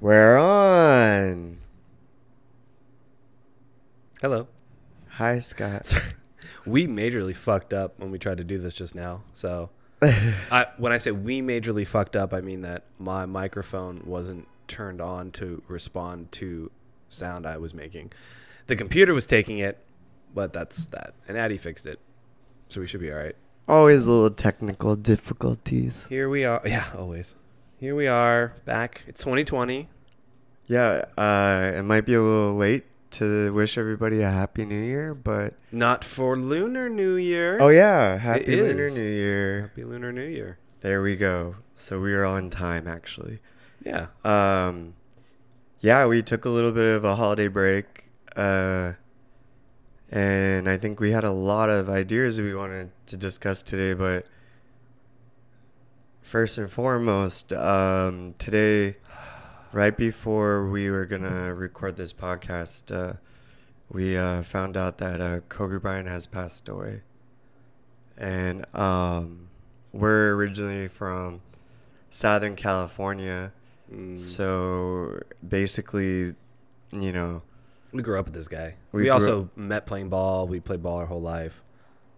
We're on. Hello. Hi, Scott. We majorly fucked up when we tried to do this just now. So, I, when I say we majorly fucked up, I mean that my microphone wasn't turned on to respond to sound I was making. The computer was taking it, but that's that. And Adi fixed it. So we should be all right. Always a little technical difficulties. Here we are. Yeah, always. Here we are back. It's 2020. Yeah, uh, it might be a little late to wish everybody a happy new year, but Not for Lunar New Year. oh yeah, happy lunar is. new year. Happy Lunar New Year. There we go. So we are on time actually. Yeah. Um, yeah, we took a little bit of a holiday break, uh, and I think we had a lot of ideas we wanted to discuss today. But first and foremost, um, today, right before we were gonna record this podcast, uh, we uh, found out that uh, Kobe Bryant has passed away, and um, we're originally from Southern California. Mm. So basically, you know, We grew up with this guy. We We, also met playing ball. We played ball our whole life,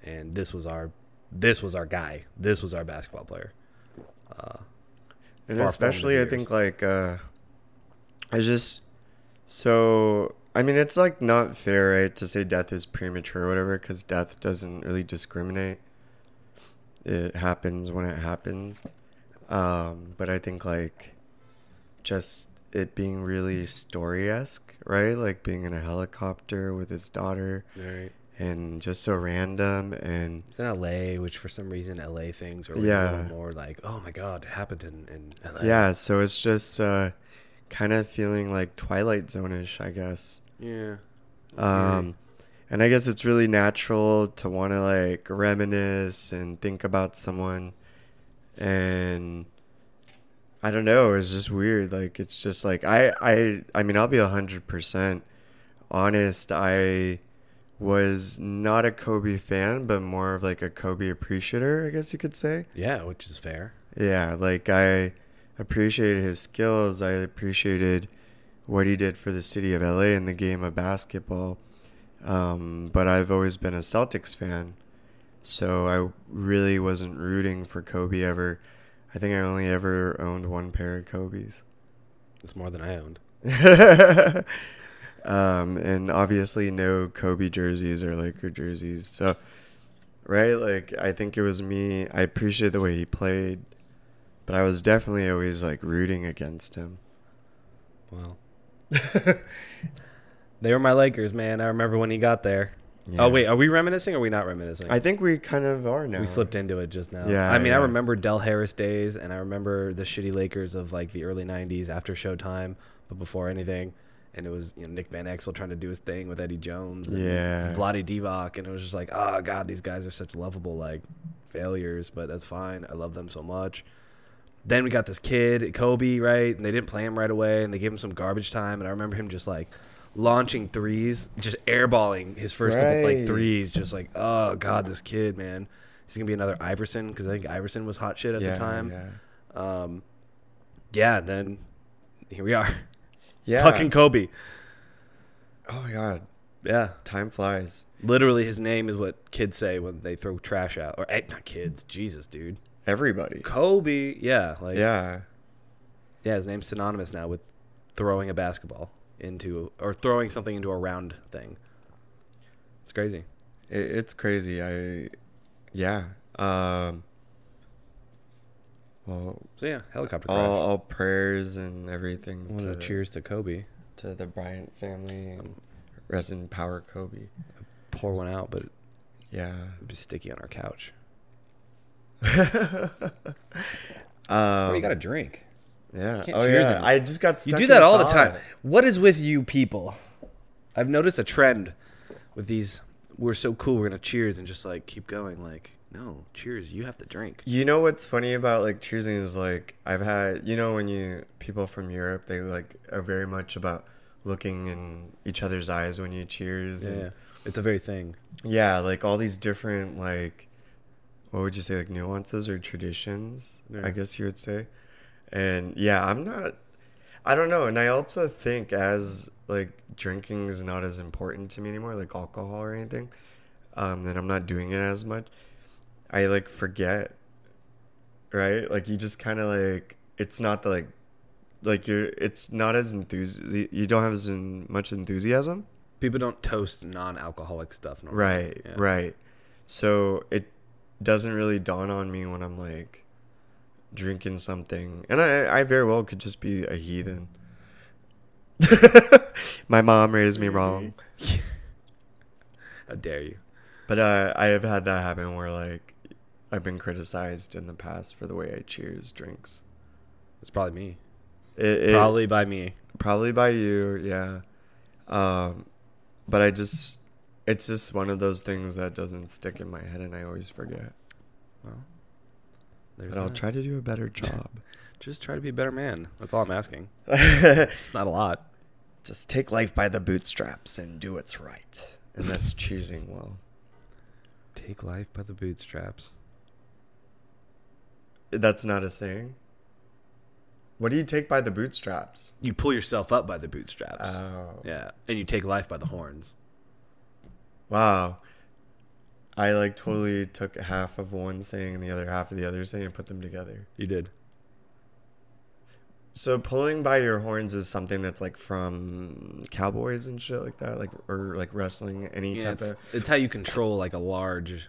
and this was our this was our guy. This was our basketball player. Uh, and especially I think like uh I just so I mean it's like not fair right to say death is premature or whatever cuz death doesn't really discriminate. It happens when it happens. Um but I think like just it being really story-esque, right? Like being in a helicopter with his daughter right. And just so random and It's in L.A., which for some reason L.A. things are Yeah. a little more like, oh my god, it happened in, in L.A. Yeah, so it's just uh, kind of feeling like Twilight Zone-ish, I guess. yeah. Um, and I guess it's really natural to want to like reminisce and think about someone, and I don't know, it's just weird. Like it's just like I I I mean I'll be a hundred percent honest. I was not a Kobe fan, but more of like a Kobe appreciator, I guess you could say. yeah, which is fair. Yeah, like I appreciated his skills. I appreciated what he did for the city of LA in the game of basketball. Um, but I've always been a Celtics fan, so I really wasn't rooting for Kobe ever. I think I only ever owned one pair of Kobe's. It's more than I owned. um, and obviously no Kobe jerseys or Laker jerseys. So, right, like I think it was me. I appreciate the way he played, but I was definitely always like rooting against him. Well, they were my Lakers, man. I remember when he got there. Yeah. Oh wait, are we reminiscing or are we not reminiscing? I think we kind of are now. We slipped into it just now. Yeah, I mean, I remember Del Harris days, and I remember the shitty Lakers of like the early '90s after Showtime, but before anything. And it was you know Nick Van Exel trying to do his thing with Eddie Jones, and Yeah. Vlade Divac, and it was just like, oh god, these guys are such lovable like failures, but that's fine. I love them so much. Then we got this kid, Kobe, right? And they didn't play him right away, and they gave him some garbage time. And I remember him just like launching threes, just airballing his first couple like threes, just like, oh god, this kid, man, he's gonna be another Iverson because I think Iverson was hot shit at yeah, the time. Yeah. Um, yeah. Then here we are, Yeah. fucking Kobe. Oh my god, Yeah, time flies. literally, his name is what kids say when they throw trash out, or eh, not kids, Jesus, dude, Everybody. Kobe. Yeah, like yeah. Yeah, his name's synonymous now with throwing a basketball into or throwing something into a round thing. It's crazy. It, it's crazy. I, yeah. Um. Well, So yeah, helicopter crash. all, all prayers and everything to, to cheers to Kobe. to the Bryant family and rest in power, Kobe. Pour one out, but Yeah. it'd be sticky on our couch. um, oh, you got a drink. yeah. Oh yeah. I just got stuck. You do that all the time. What is with you people? I've noticed a trend with these. We're so cool. We're gonna cheers and just like keep going. Like no, cheers. You have to drink. You know what's funny about like cheersing is like I've had you know when you people from Europe they like are very much about looking in each other's eyes when you cheers. Yeah, and- it's a very thing. Yeah, like all these different like what would you say like nuances or traditions, Yeah. I guess you would say. And yeah, I'm not I don't know, and I also think as like drinking is not as important to me anymore, like alcohol or anything, um, that I'm not doing it as much. I like forget, right? Like you just kind of like it's not the like, like you're it's not as enthusi You don't have as in much enthusiasm, People don't toast non-alcoholic stuff. normally. right? Yeah. Right. So it doesn't really dawn on me when I'm like drinking something, and I I very well could just be a heathen. My mom raised me wrong. How dare you? But uh, I have had that happen where like I've been criticized in the past for the way I choose drinks. It's probably me. It, it, probably by me. probably by you, yeah. Um, but I just it's just one of those things that doesn't stick in my head, and I always forget. Well, But I'll that. try to do a better job. Just try to be a better man. That's all I'm asking. It's not a lot. just take life by the bootstraps and do what's right, and that's choosing well. Take life by the bootstraps. That's not a saying. What do you take by the bootstraps? You pull yourself up by the bootstraps. Oh. yeah, and you take life by the horns. Wow. I like totally took half of one saying and the other half of the other saying and put them together. You did. So pulling by your horns is something that's like from cowboys and shit like that, like or like wrestling, any Yeah, type it's, of. it's how you control like a large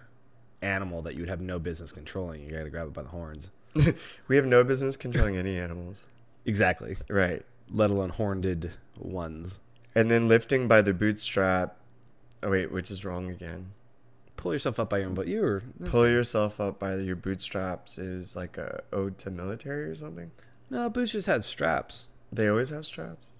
animal that you would have no business controlling. You got to grab it by the horns. We have no business controlling any animals, Exactly. right? Let alone horned ones. And then lifting by the bootstrap. Oh wait, which is wrong again. Pull yourself up by your own butt. You were Pull yourself up by your bootstraps is like a ode to military or something. no boots just had straps. They always have straps.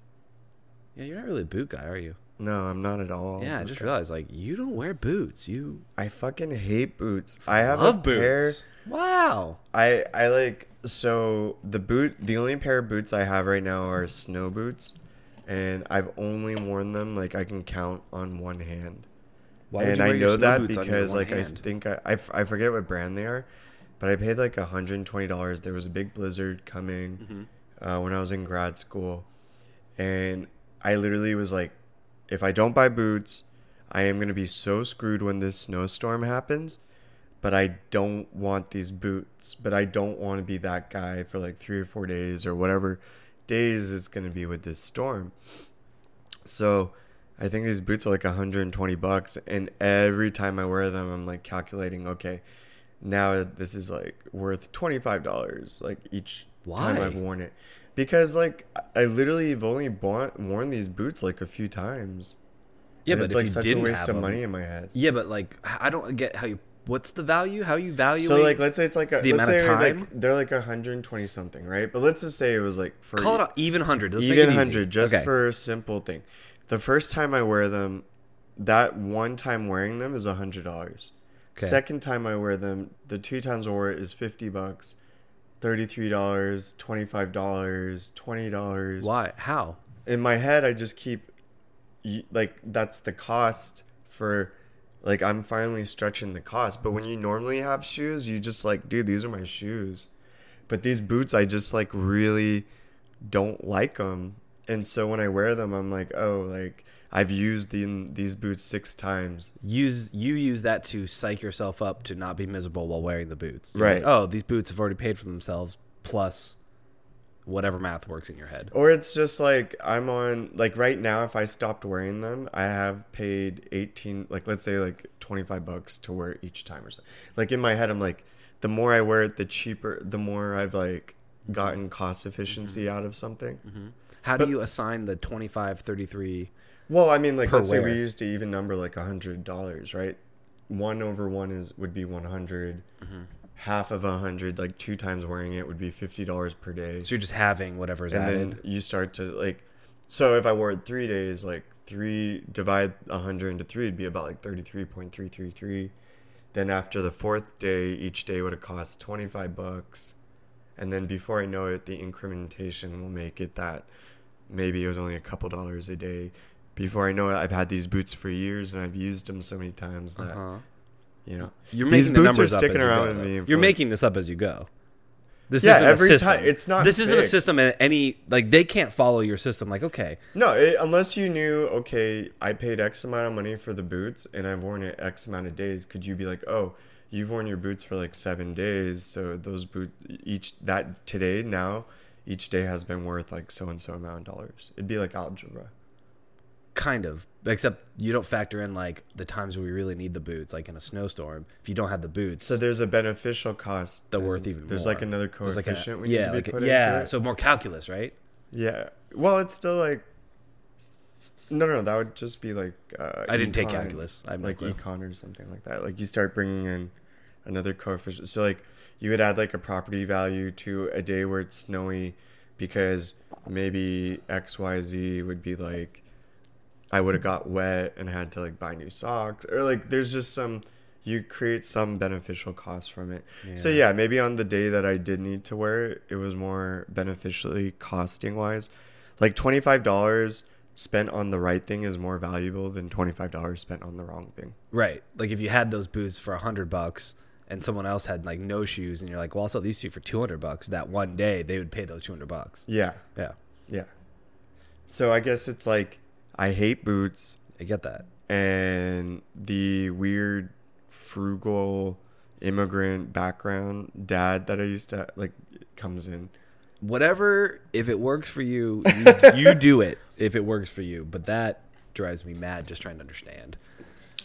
Yeah, you're not really a boot guy, are you? No, I'm not at all. yeah, I just realized like you don't wear boots. You I fucking hate boots. I have love a pair. boots. Wow. I I like so the boot. The only pair of boots I have right now are snow boots, and I've only worn them like I can count on one hand. Why and I know that boots on your because like I hand? think I, I, f- I forget what brand they are, but I paid like hundred and twenty dollars. There was a big blizzard coming Mhm. uh, when I was in grad school, and I literally was like, if I don't buy boots, I am gonna be so screwed when this snowstorm happens. But I don't want these boots. But I don't want to be that guy for like three or four days or whatever days it's gonna be with this storm. So I think these boots are like 120 bucks, and every time I wear them, I'm like calculating, okay, now this is like worth 25 dollars like each time I've worn it, because like I literally have only bought, worn these boots like a few times. Yeah, And but it's like such a waste of them- money in my head. Yeah, but like I don't get how you. What's the value? How you value? So like, let's say it's like a the let's amount of time? like they're like 120 something, right? But let's just say it was like for call it a even hundred. Let's even hundred just Okay. for a simple thing. The first time I wear them, that one time wearing them is a hundred dollars. Okay. Second time I wear them, the two times I wear it is fifty bucks, thirty three dollars, twenty five dollars, twenty dollars. Why? How? In my head, I just keep like that's the cost for. Like I'm finally stretching the cost, but when you normally have shoes, you just like, dude, these are my shoes. But these boots, I just like really don't like them, and so when I wear them, I'm like, oh, like I've used the, these boots six times. Use you use that to psych yourself up to not be miserable while wearing the boots. You're Right. like, oh, these boots have already paid for themselves plus whatever math works in your head. Or it's just like I'm on like right now if I stopped wearing them, I have paid 18 like let's say like 25 bucks to wear each time or something. Like in my head I'm like the more I wear it the cheaper the more I've like gotten cost efficiency mm-hmm. out of something. Mm-hmm. How But- do you assign the 25, 33? Well, I mean like let's say we used to even number like a $100, right? 1 over 1 is would be 100. Mm-hmm. Half of a 100 like two times wearing it would be $50 per day. So you're just having whatever's and added. then you start to like so if i wore it three days like three divide a 100 into three it'd be about like 33.333 then after the fourth day each day would have cost 25 bucks and then before i know it the incrementation will make it that maybe it was only a couple dollars a day before i know it i've had these boots for years and i've used them so many times that uh-huh. you know You're These making the boots are sticking around with me You're making this up as you go. This Yeah, isn't every a system. time- it's not This isn't a system. In any like they can't follow your system. Like okay, No, it, unless you knew, okay, I paid X amount of money for the boots and I've worn it X amount of days. Could you be like, oh, you've worn your boots for like seven days, so those boots each that today now each day has been worth like so and so amount of dollars. It'd be like algebra. Kind of. Except you don't factor in like the times we really need the boots, like in a snowstorm. If you don't have the boots, So there's a beneficial cost. they're worth even There's more. like another There's like a- coefficient we yeah, need to be like a- put yeah. into it. So more calculus, right? Yeah. Well, it's still like. No, no, that would just be like. Uh, I didn't take econ, calculus. I have no like clue. econ or something like that. Like you start bringing in another coefficient. So like you would add like a property value to a day where it's snowy, because maybe X Y Z would be like, I would have got wet and had to like buy new socks, or like there's just some. You create some beneficial cost from it. So Yeah. yeah, maybe on the day that I did need to wear it, it was more beneficially costing wise. Like twenty five dollars spent on the right thing is more valuable than twenty five dollars spent on the wrong thing. Right. Like if you had those boots for a hundred bucks and someone else had like no shoes and you're like, well, I'll sell these two for two hundred bucks. That one day they would pay those two hundred bucks. Yeah, Yeah, yeah. So I guess it's like I hate boots I get that. and the weird frugal immigrant background dad that I used to like comes in. Whatever. If it works for you, you, you do it. If it works for you, but that drives me mad just trying to understand.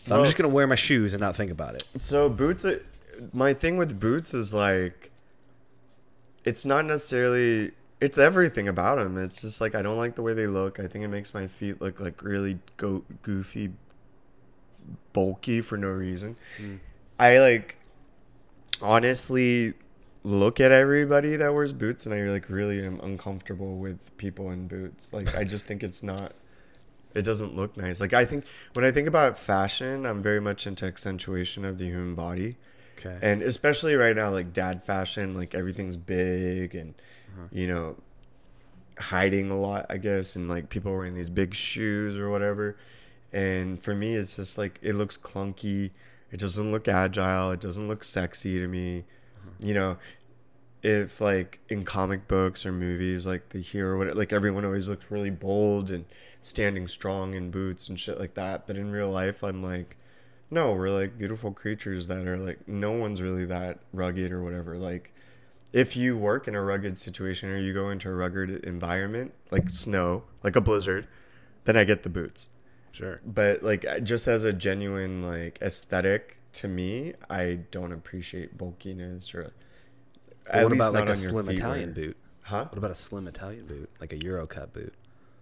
So I'm just gonna wear my shoes and not think about it. So boots, uh, my thing with boots is like, it's not necessarily. It's everything about them. It's just like I don't like the way they look. I think it makes my feet look like really go- goofy, bulky for no reason. Mm. I like, honestly, look at everybody that wears boots, and I like really am uncomfortable with people in boots. Like I just think it's not. It doesn't look nice. Like I think when I think about fashion, I'm very much into accentuation of the human body, Okay. and especially right now, like dad fashion, like everything's big and Uh-huh. you know hiding a lot, I guess, and like people wearing these big shoes or whatever. And for me, it's just like it looks clunky. It doesn't look agile. It doesn't look sexy to me. Uh-huh. You know, if like in comic books or movies, like the hero, what like everyone always looks really bold and standing strong in boots and shit like that. But in real life, I'm like, no, we're like beautiful creatures that are like no one's really that rugged or whatever. Like, if you work in a rugged situation or you go into a rugged environment like snow, like a blizzard, then I get the boots sure. but like just as a genuine like aesthetic to me i don't appreciate bulkiness or But what about like a slim Italian wear. boot? huh What about a slim Italian boot, like a Euro cut boot?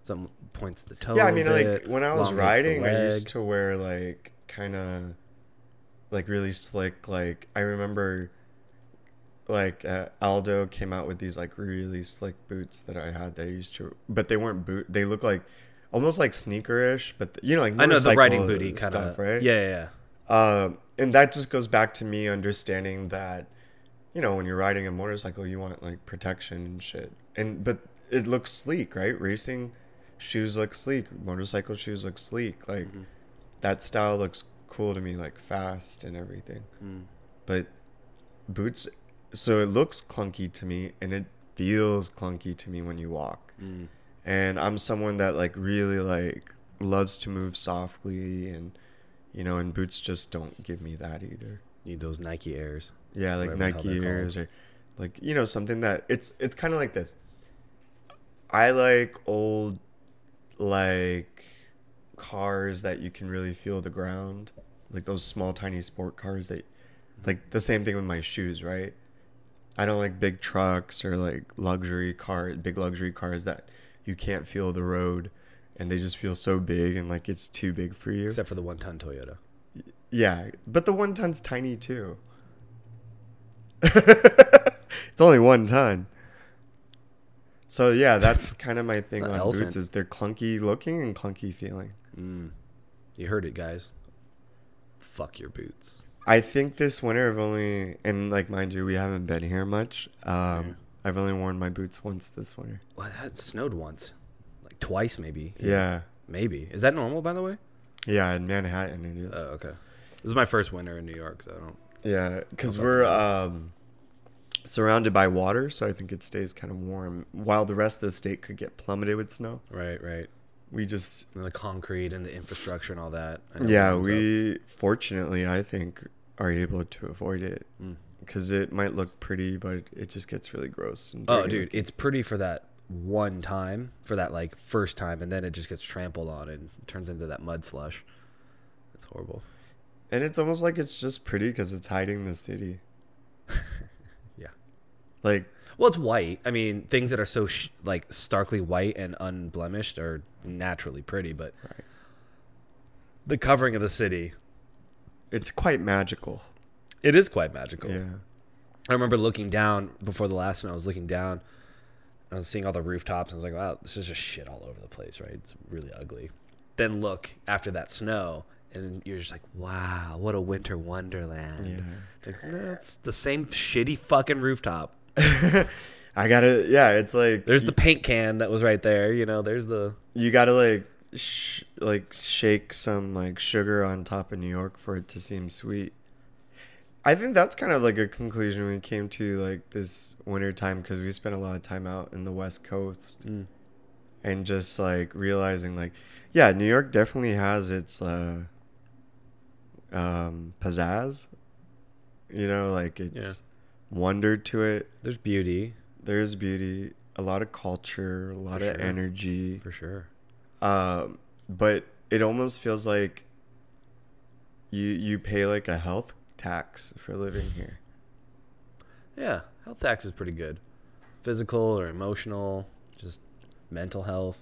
Some points the toe. yeah I mean little like when i was riding i used to wear like kind of like really slick like i remember like uh, aldo came out with these like really slick boots that i had that i used to but they weren't boot they look like almost like sneakerish but you know like I know the motorcycle riding booty kind stuff, of right Yeah, yeah, yeah. Um, and that just goes back to me understanding that, you know, when you're riding a motorcycle, you want like protection and shit. And but it looks sleek, right? Racing shoes look sleek. Motorcycle shoes look sleek. Like Mm-hmm. that style looks cool to me, like fast and everything. Mm. But boots, so it looks clunky to me, and it feels clunky to me when you walk. Mm. And I'm someone that like really like loves to move softly and you know, and boots just don't give me that either. Need those Nike Airs. Yeah, like Whatever the hell Nike called. Airs or like you know something that it's it's kind of like this. I like old like cars that you can really feel the ground, like those small tiny sport cars that like the same thing with my shoes, right? I don't like big trucks or like luxury cars, big luxury cars that you can't feel the road and they just feel so big and like it's too big for you. Except for the one ton Toyota. Yeah, but the one ton's tiny too. it's only one ton. So yeah, that's kind of my thing The on elephant. boots is they're clunky looking and clunky feeling. Mm. You heard it, guys. Fuck your boots. I think this winter I've only and like mind you, we haven't been here much. Um, Yeah. I've only worn my boots once this winter. Well, it snowed once, like twice maybe. Yeah, maybe. Is that normal, by the way? yeah, in Manhattan it is. Oh, okay. This is my first winter in New York, so I don't. Yeah, because we're um, surrounded by water, so I think it stays kind of warm. While the rest of the state could get plummeted with snow, Right, right. We just And the concrete and the infrastructure and all that. Yeah, comes up. we fortunately I think are able to avoid it Mm. because it might look pretty, but it just gets really gross. And Oh, dude, it's pretty for that one time, for that like first time, and then it just gets trampled on and turns into that mud slush. It's horrible. and it's almost like it's just pretty because it's hiding the city. Yeah. Like Well, it's white. I mean, things that are so sh- like starkly white and unblemished are naturally pretty, but Right. the covering of the city, it's quite magical. it is quite magical. Yeah. I remember looking down before the last one. I was looking down. I was seeing all the rooftops. And I was like, "Wow, this is just shit all over the place, right? It's really ugly." Then look after that snow, and you're just like, "Wow, what a winter wonderland!" Yeah. Like, no, it's the same shitty fucking rooftop. I gotta, yeah, it's like There's the paint can that was right there. You know, there's the you gotta like sh- like shake some like sugar on top of New York for it to seem sweet. I think that's kind of like a conclusion we came to like this winter time because we spent a lot of time out in the West Coast and just like realizing like yeah, New York definitely has its uh um pizzazz. You know, like it's Yeah. Wonder to it. there's beauty There's beauty, a lot of culture, a lot For of sure. energy. for sure. Um, but it almost feels like you you pay like a health tax for living here. Yeah, health tax is pretty good. Physical or emotional, just mental health.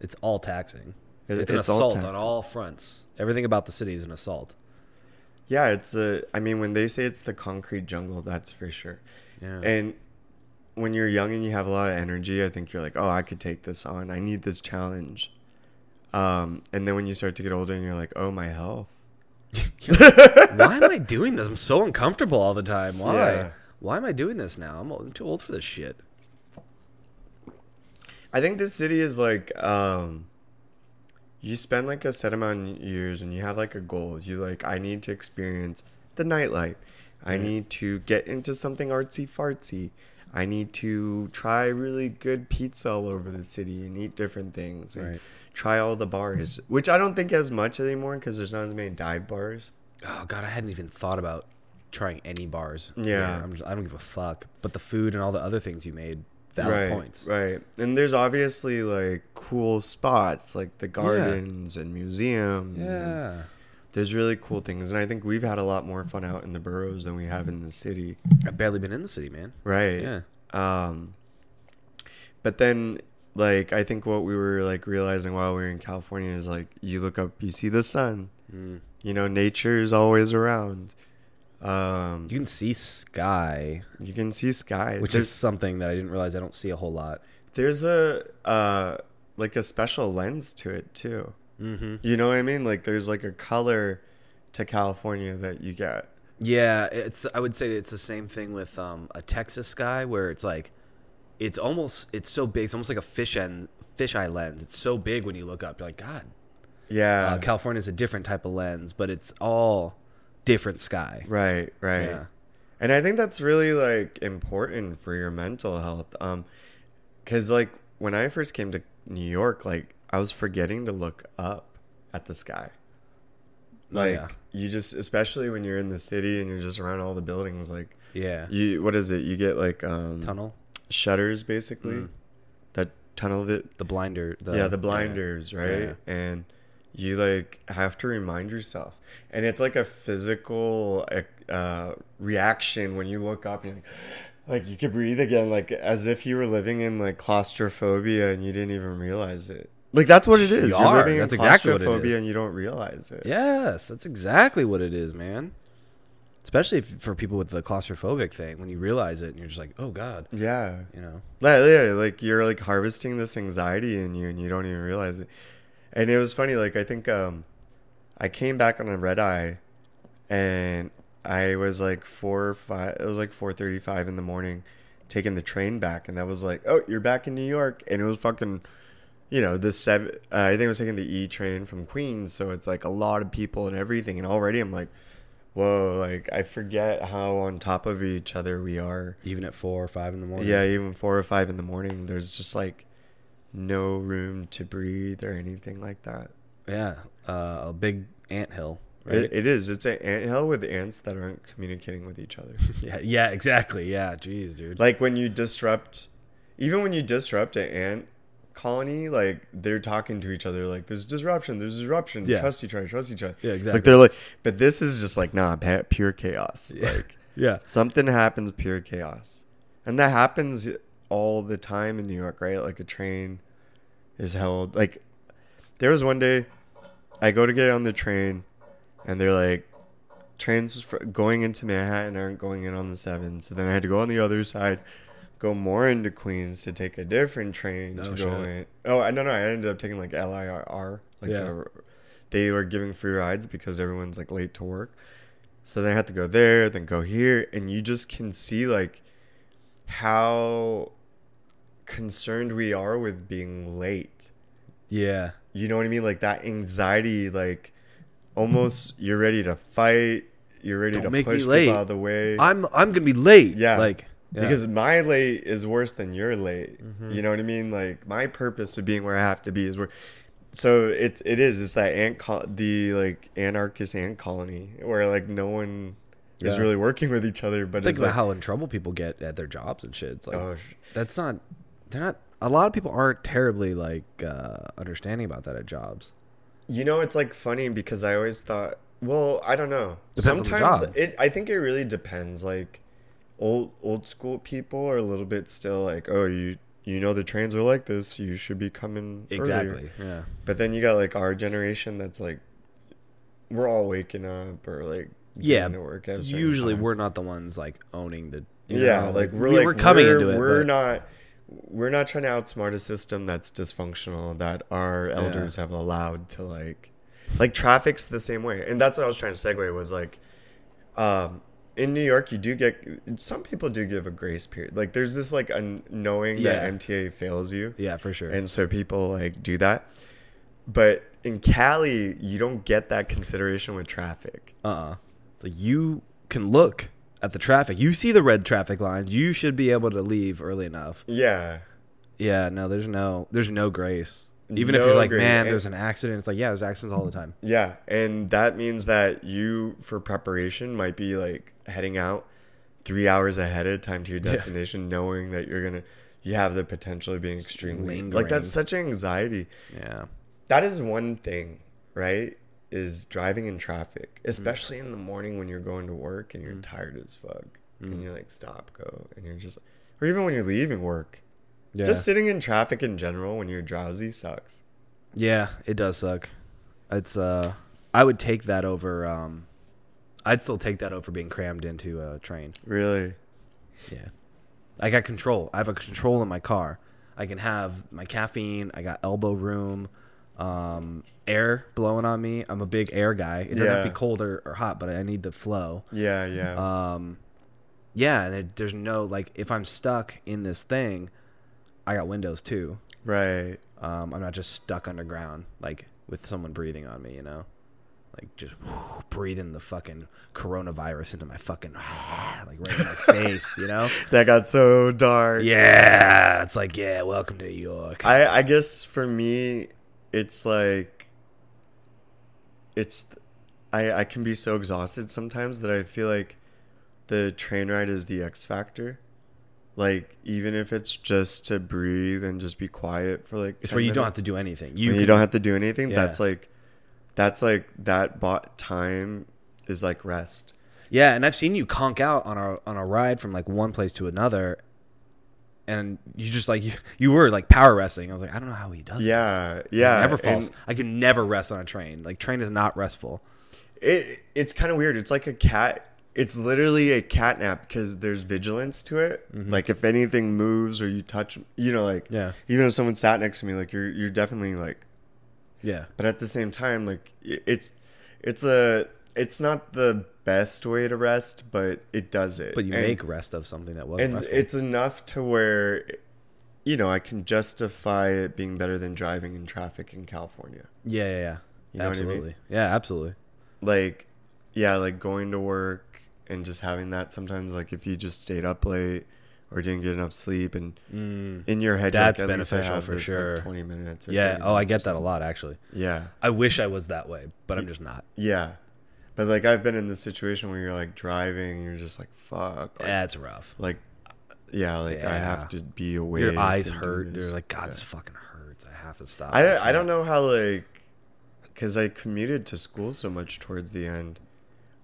It's all taxing. It- it's an it's all assault on all fronts. Everything about the city is an assault. Yeah, it's a. I mean, when they say it's the concrete jungle, that's for sure. Yeah. And when you're young and you have a lot of energy, I think you're like, oh, I could take this on. I need this challenge. Um, and then when you start to get older and you're like, oh, my health. Why am I doing this? I'm so uncomfortable all the time. Why? Yeah. Why am I doing this now? I'm, old, I'm too old for this shit. I think this city is like um you spend like a set amount of years and you have like a goal. You like I need to experience the nightlife. I need to get into something artsy fartsy. I need to try really good pizza all over the city and eat different things and Right. try all the bars, which I don't think as much anymore because there's not as many dive bars. Oh god, I hadn't even thought about trying any bars. Yeah. I'm just, I don't give a fuck. But the food and all the other things you made, valid right, points. Right. And there's obviously like cool spots like the gardens and museums. and Yeah. there's really cool things. And I think we've had a lot more fun out in the boroughs than we have in the city. I've barely been in the city, man. Right. Yeah. Um, but then, like, I think what we were like realizing while we were in California is like, you look up, you see the sun. Mm. You know, nature is always around. Um, You can see sky, you can see sky. which there's, is something that I didn't realize I don't see a whole lot. there's a uh like a special lens to it too. Mm-hmm. You know what I mean? Like, there's like a color to California that you get. Yeah, it's. I would say it's the same thing with um, a Texas sky, where it's like, it's almost, it's so big, it's almost like a fish and fish eye lens. It's so big when you look up, you're like, God. Yeah. Uh, California is a different type of lens, but it's all different sky. Right, right. Yeah. And I think that's really like important for your mental health. Um cuz like when I first came to New York, like I was forgetting to look up at the sky. Oh, Like yeah. you just especially when you're in the city and you're just around all the buildings like Yeah. you what is it? You get like um Tunnel, shutters basically. Mm. That tunnel of it the blinder. The, yeah, the blinders, right? Yeah. And you like have to remind yourself, and it's like a physical uh, reaction when you look up. And you're like, like you could breathe again, like as if you were living in like claustrophobia and you didn't even realize it. Like that's what it is. You are living That's in exactly claustrophobia and you don't realize it. Yes, that's exactly what it is, man. Especially if, for people with the claustrophobic thing, when you realize it and you're just like, oh god, Yeah. you know. Like, yeah, like you're like harvesting this anxiety in you and you don't even realize it. And it was funny, like I think um I came back on a red eye and I was like four or five it was like four thirty five in the morning taking the train back and that was like, Oh, you're back in New York and it was fucking you know, the seven uh, I think I was taking the E train from Queens, so it's like a lot of people and everything and already I'm like whoa, like I forget how on top of each other we are. Even at four or five in the morning. Yeah, even four or five in the morning, there's just like no room to breathe or anything like that. Yeah. Uh, a big ant hill. Right. It, it is. It's an ant hill with ants that aren't communicating with each other. yeah. Yeah. Exactly. Yeah. Jeez, dude. like when you disrupt, even when you disrupt an ant colony, like they're talking to each other. Like there's disruption. There's disruption. Yeah. Trust each other. Trust each other. Yeah, exactly. Like they're like, but this is just like nah, pure chaos. Yeah. Like yeah. something happens, pure chaos, and that happens all the time in New York, right? Like a train is held. Like there was one day, I go to get on the train, and they're like, trains fr- going into Manhattan aren't going in on the seven. So then I had to go on the other side, go more into Queens to take a different train No to go shit. in. Oh, I no no, I ended up taking like LIRR, like Yeah. the, they were giving free rides because everyone's like late to work. So then I had to go there, then go here, and you just can see like how concerned we are with being late. Yeah. You know what I mean? Like that anxiety, like almost you're ready to fight. You're ready Don't to make me push late. people out of the way. I'm I'm gonna be late. Yeah. Like yeah. Because my late is worse than your late. Mm-hmm. You know what I mean? Like my purpose of being where I have to be is where. So it it is. It's that ant col- the like anarchist ant colony where like no one is really working with each other. But think it's about like, how in trouble people get at their jobs and shit. It's like oh, that's not they're not a lot of people aren't terribly like uh understanding about that at jobs. You know, it's like funny because I always thought, well, I don't know. Depends Sometimes it, I think it really depends. Like, old old school people are a little bit still like, oh, you you know the trains are like this, you should be coming earlier." Exactly. Yeah. But then you got like our generation that's like, we're all waking up or like Yeah. work. Usually time. we're not the ones like owning the you yeah, know, like we're we- like we're coming we're, into it. We're but- not. We're not trying to outsmart a system that's dysfunctional that our elders have allowed to like, like traffic's the same way, and that's what I was trying to segue was like, um, in New York you do get some people do give a grace period. Like there's this like un- knowing Yeah. that MTA fails you, Yeah, for sure. and so people like do that, but in Cali you don't get that consideration with traffic. uh-uh. Like you can look at the traffic. You see the red traffic lines. You should be able to leave early enough. Yeah, Yeah, no, there's no there's no grace. Even if you're like, grace. man, And- there's an accident. It's like, yeah, there's accidents all the time. Yeah, and that means that you, for preparation, might be like heading out three hours ahead of time to your Yeah. destination, knowing that you're gonna, you have the potential of being extremely like that's such anxiety. Yeah. That is one thing, right? Is driving in Mm. traffic, especially in the morning when you're going to work and you're tired as fuck, Mm. and you're like stop, go, and you're just, or even when you're leaving work, Yeah. just sitting in traffic in general when you're drowsy sucks. Yeah, it does suck. It's uh I would take that over um I'd still take that over being crammed into a train. Really, Yeah. I got control. I have a control in my car. I can have my caffeine, I got elbow room, um air blowing on me. I'm a big air guy. It doesn't have to be cold or, or hot, but I need the flow. yeah, yeah. Um yeah, and it, there's no like if I'm stuck in this thing, I got windows too. right. Um, I'm not just stuck underground, like with someone breathing on me, you know, like just whew, breathing the fucking coronavirus into my fucking like right in my face, you know? That got so dark. Yeah, it's like yeah, welcome to New York. I I guess for me, it's like it's I I can be so exhausted sometimes that I feel like the train ride is the X factor. Like even if it's just to breathe and just be quiet for like it's 10 where you don't have to do anything. You, can- don't have to do anything. Yeah. That's like that's like that bot time is like rest. Yeah, and I've seen you conk out on a on a ride from like one place to another, and you just like you, you were like power wrestling. I was like, I don't know how he does. that. Yeah, yeah. never falls. and- I can never rest on a train. Like train is not restful. It it's kind of weird. It's like a cat. It's literally a cat nap because there's vigilance to it. Like if anything moves or you touch, you know, like Mm-hmm. Yeah. even if someone sat next to me, like you're you're definitely like. Yeah, But at the same time, like it's it's a it's not the best way to rest, but it does it. but you And- make rest of something that was and restful. it's enough to where, you know, I can justify it being better than driving in traffic in California. Yeah, yeah, yeah. You what I mean? absolutely. Yeah, absolutely. like yeah, like going to work and just having that sometimes, like if you just stayed up late or didn't get enough sleep, and Mm. in your head, That's like, I beneficial for this, like, sure. Twenty minutes. Or Yeah. Oh, I minutes or get that a lot actually. Yeah, I wish I was that way, but I'm just not. yeah. But like I've been in the situation where you're like driving, and you're just like, fuck. Like, That's rough. like yeah, like I have to be awake. Your eyes hurt. You're like, God, Yeah. this fucking hurts. I have to stop. I, It's I don't know how like because I commuted to school so much towards the end,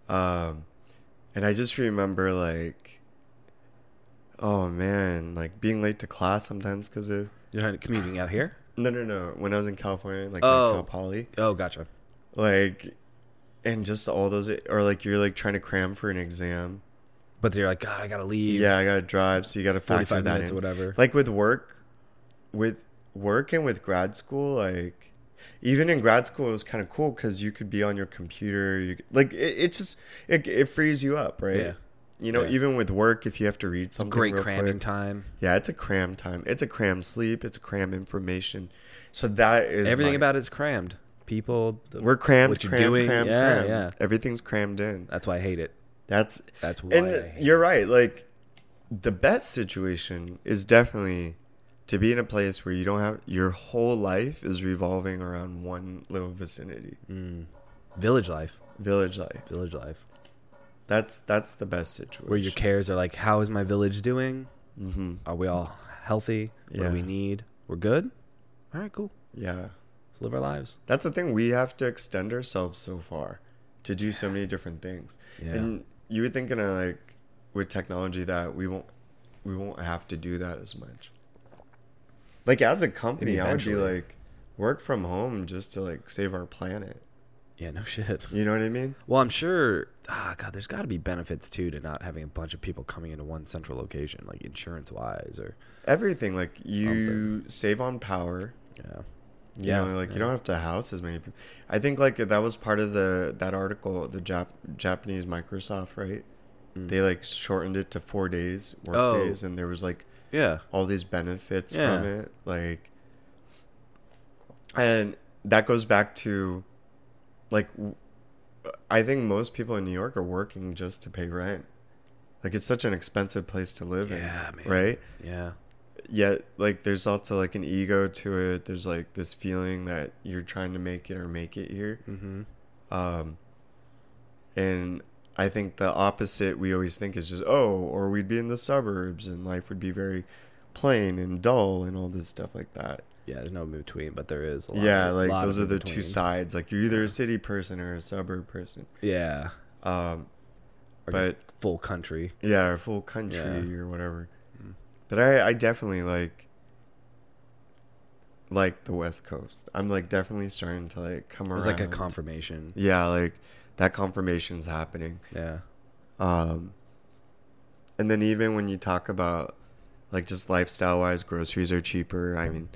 um, and I just remember like, oh man, like being late to class sometimes because of You're commuting out here. no no no when I was in California like Oh. Cal Poly Oh, gotcha. like, and just all those or like you're like trying to cram for an exam. But you're like, God, I gotta leave. Yeah, I gotta drive, so you gotta factor 45 that minutes in. whatever. like with work with work and with grad school like even in grad school it was kind of cool because you could be on your computer you like it, it just it, it frees you up right Yeah. you know Yeah. even with work if you have to read something Great cramming quick, time. yeah it's a cram time it's a cram sleep it's a cram information so that is Everything my- about it's crammed. People. the- we're crammed what you're crammed, doing. crammed, yeah, crammed. yeah. everything's crammed in That's why I hate it. that's That's why. I and you're it. right like the best situation is definitely to be in a place where you don't have your whole life is revolving around one little vicinity Mm. Village life. village life Village life. that's that's the best situation Where your cares are like, how is my village doing? hmm Are we all healthy? What Yeah. do we need? We're good. All right, cool. yeah live our lives. that's the thing we have to extend ourselves so far to do so many different things Yeah. and you would think in a like with technology that we won't we won't have to do that as much like as a company i would be like work from home just to like save our planet yeah, no shit. you know what i mean Well, I'm sure. Ah, God, there's got to be benefits too to not having a bunch of people coming into one central location, like insurance wise, or everything like you save on power yeah, you Yeah, know like yeah. you don't have to house as many people i think like that was part of the that article the Jap- japanese microsoft right Mm. they like shortened it to four days work Oh. days and there was like yeah, all these benefits Yeah. from it like and that goes back to like w- i think most people in new york are working just to pay rent like it's such an expensive place to live Yeah, in man. right yeah. Yet like there's also like an ego to it there's like this feeling that you're trying to make it or make it here Mm-hmm. um and i think the opposite we always think is just oh or we'd be in the suburbs and life would be very plain and dull and all this stuff like that Yeah, there's no in between, but there is. A lot yeah of, like those are the in-between. two sides like you're either a city person or a suburb person Yeah, um or But- full country. yeah or full country Yeah. or whatever. But i i definitely like like the west coast i'm like definitely starting to like come around like a confirmation. yeah like that confirmation's happening Yeah, Um, and then even when you talk about like just lifestyle wise, groceries are cheaper. I mean,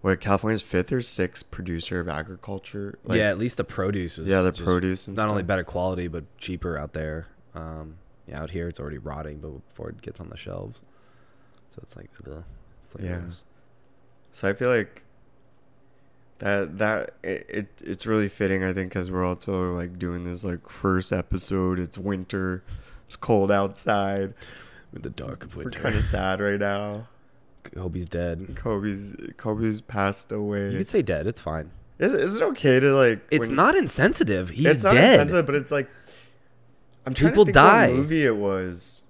what California's fifth or sixth producer of agriculture? Like, yeah. At least the produce is yeah, the produce not only better quality but cheaper out there. Um, yeah, out here it's already rotting, but before it gets on the shelves, so it's like the Yeah. So I feel like that that it, it it's really fitting. I think because we're also like doing this like first episode. It's winter. It's cold outside. with the dark of winter. We're kind of sad right now. Kobe's dead. Kobe's Kobe's passed away. You could say dead. It's fine. Is, is it okay to like? It's when- not insensitive. He's it's not dead. insensitive, but it's like I'm trying People to think die. what movie it was.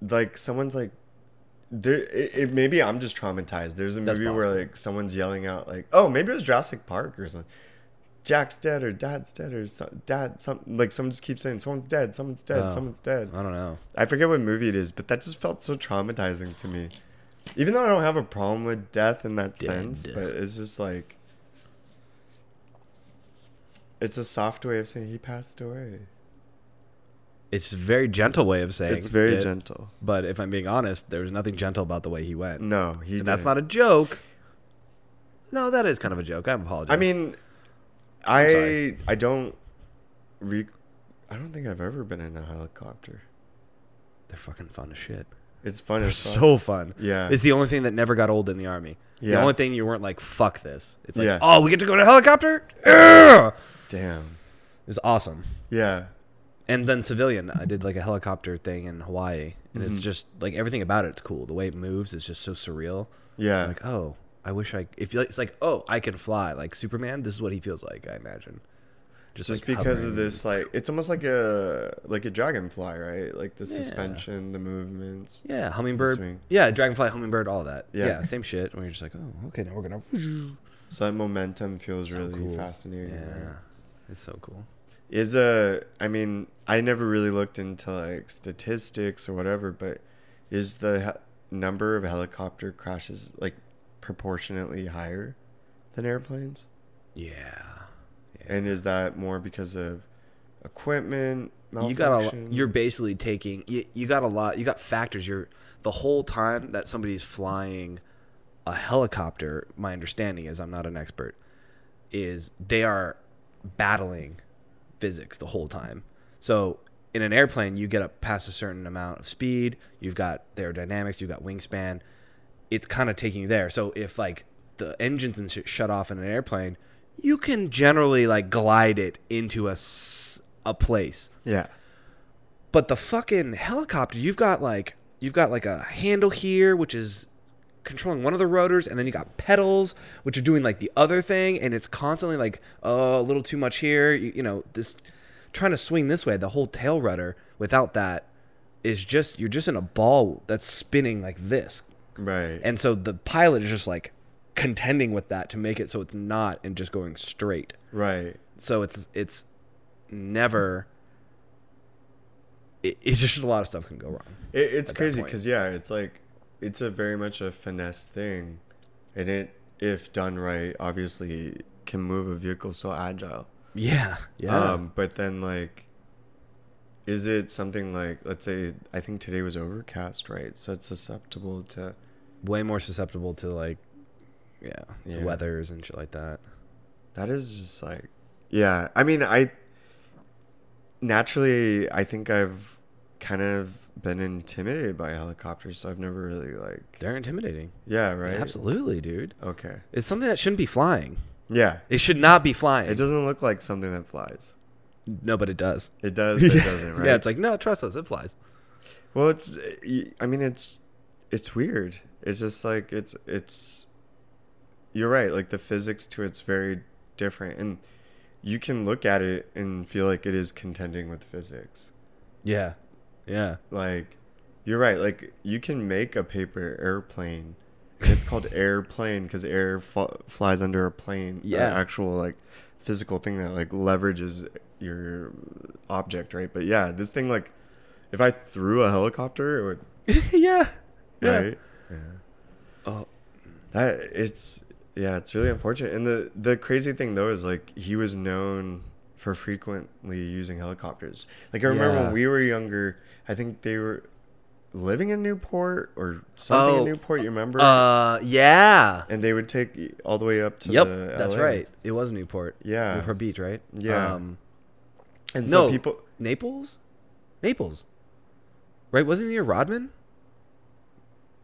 Like someone's like, there. It, it, maybe I'm just traumatized. There's a That's movie where like someone's yelling out like, oh, maybe it was Jurassic Park or something. Jack's dead or Dad's dead or so, Dad. Some like someone just keeps saying someone's dead, someone's dead, Oh. someone's dead. I don't know. I forget what movie it is, but that just felt so traumatizing to me. Even though I don't have a problem with death in that Dead. sense, but it's just like it's a soft way of saying he passed away. It's a very gentle way of saying It's very it, gentle. But if I'm being honest, there was nothing gentle about the way he went. No, he. and that's not a joke. No, that is kind of a joke. I apologize. I mean, I'm I don't. Re- I don't think I've ever been in a helicopter. they're fucking fun as shit. It's fun. They're so fun. Yeah. It's the only thing that never got old in the army. Yeah. The only thing you weren't like, fuck this. It's like, Yeah. oh, we get to go to a helicopter? Damn. It was awesome. Yeah. And then civilian, I did like a helicopter thing in Hawaii, and Mhm. it's just like everything about it's cool. The way it moves is just so surreal. Yeah. Like, oh, I wish I. If it's like, oh, I can fly. Like Superman, this is what he feels like. I imagine. just like, because of this like it's almost like a like a dragonfly right like the Yeah. suspension the movements Yeah, hummingbird. Yeah, dragonfly, hummingbird, all that. Yeah. Yeah, same shit. And we're just like, oh, okay, now we're gonna. so that momentum feels So really cool. fascinating Yeah, right? it's so cool. Is a i mean i never really looked into like statistics or whatever but is the he- number of helicopter crashes like proportionately higher than airplanes Yeah. yeah. and is that more because of equipment you got a. You're basically taking. You, you got a lot. You got factors. You're the whole time that somebody's flying a helicopter. My understanding is, I'm not an expert. Is they are battling physics the whole time. So in an airplane, you get up past a certain amount of speed. You've got aerodynamics. You've got wingspan. It's kind of taking you there. So if like the engines and shit shut off in an airplane, you can generally like glide it into a a place. yeah But the fucking helicopter, you've got like you've got like a handle here, which is controlling one of the rotors, and then you got pedals, which are doing like the other thing, and it's constantly like, oh, a little too much here. You, you know, this trying to swing this way, the whole tail rudder without that is just you're just in a ball that's spinning like this, right. And so the pilot is just like contending with that to make it so it's not and just going straight. Right. So it's it's never it, it's just a lot of stuff can go wrong It, it's crazy because yeah, it's like it's a very much a finesse thing, and it if done right, obviously can move a vehicle so agile. yeah yeah Um, but then like, is it something like let's say I think today was overcast, right? So it's susceptible to way more susceptible to like yeah, Yeah. the weathers and shit like that that is just like yeah. I mean I naturally I think I've kind of been intimidated by helicopters, so I've never really like they're intimidating yeah right absolutely dude okay it's something that shouldn't be flying yeah. it should not be flying It doesn't look like something that flies. no but it does It does, but it doesn't, right? yeah it's like no trust us it flies well, it's. I mean, it's it's weird. It's just like it's it's. You're right. Like the physics to it's very different, and you can look at it and feel like it is contending with physics. yeah yeah Like, you're right. Like you can make a paper airplane. And it's called airplane because air flies under a plane. an Yeah. actual like physical thing that like leverages your object, right? But yeah, this thing like, if I threw a helicopter, it would yeah yeah right. Yeah. oh That it's yeah, it's really unfortunate. And the the crazy thing though is like he was known for frequently using helicopters. Like I remember Yeah. when we were younger, I think they were living in Newport or something Oh, in Newport. You remember? uh yeah and they would take all the way up to yep that's LA. right it was newport Yeah. newport beach right Yeah. um And No. people Naples? Naples. Right? Wasn't near Rodman?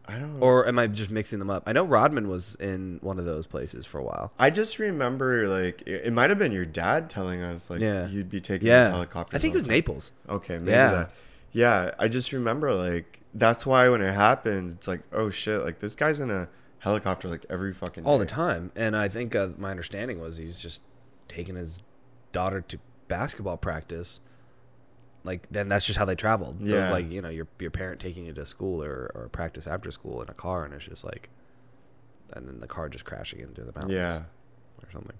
I don't Or am I just mixing them up? I know Rodman was in one of those places for a while. I just remember like it, it might have been your dad telling us like Yeah. you'd be taking these Yeah. helicopters. I think it was. Naples. Okay, maybe Yeah. that. Yeah, I just remember like that's why when it happened, it's like oh shit, like this guy's in a helicopter like every fucking All the time. And I think uh, my understanding was he's just taking his daughter to basketball practice. Like then that's just how they traveled. So Yeah. it's like, you know, your your parent taking you to school or, or practice after school in a car and it's just like and then the car just crashing into the mountains. Yeah, or something.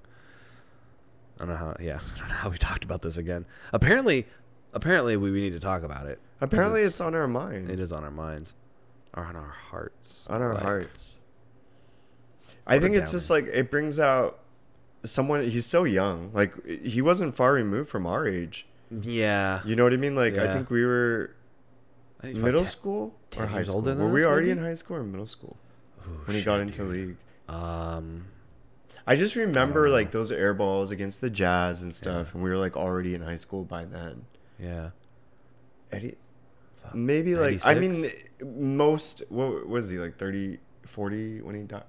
I don't know how. Yeah, I don't know how we talked about this again. Apparently, apparently we, we need to talk about it. apparently It's- it's, on our mind, It is on our minds, or on our hearts, on our like- hearts. I think it's just like it brings out someone. He's so young, like he wasn't far removed from our age. Yeah, You know what I mean? Like I think we were think middle school 10 or high school. Were we already maybe? in high school or middle school ten- Oh, when he got into dude. league? Um, I just remember know. like those air balls against the Jazz and stuff, and we were like already in high school by then. Yeah, Eddie, Fuck. maybe like I mean, most what was he like 30, 40 when he died?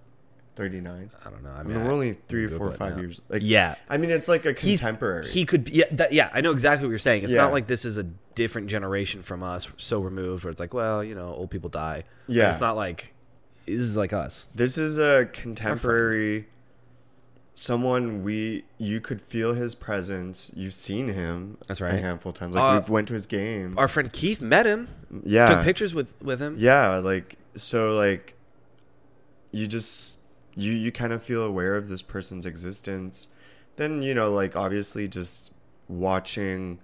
39. I don't know. I I mean, mean, we're only three, four, it five years. Like, yeah. I mean, it's like a He's- contemporary. He could, be- yeah, that, yeah. I know exactly what you're saying. It's Yeah. not like this is a different generation from us, so removed, where it's like, well, you know, old people die. Yeah. it's not like this is like us. This is a contemporary someone we you could feel his presence. You've seen him That's right. a handful of times. Like Uh, we went to his game. Our friend Keith met him, yeah. took pictures with with him. Yeah, like so like you just you you kind of feel aware of this person's existence. Then, you know, like obviously just watching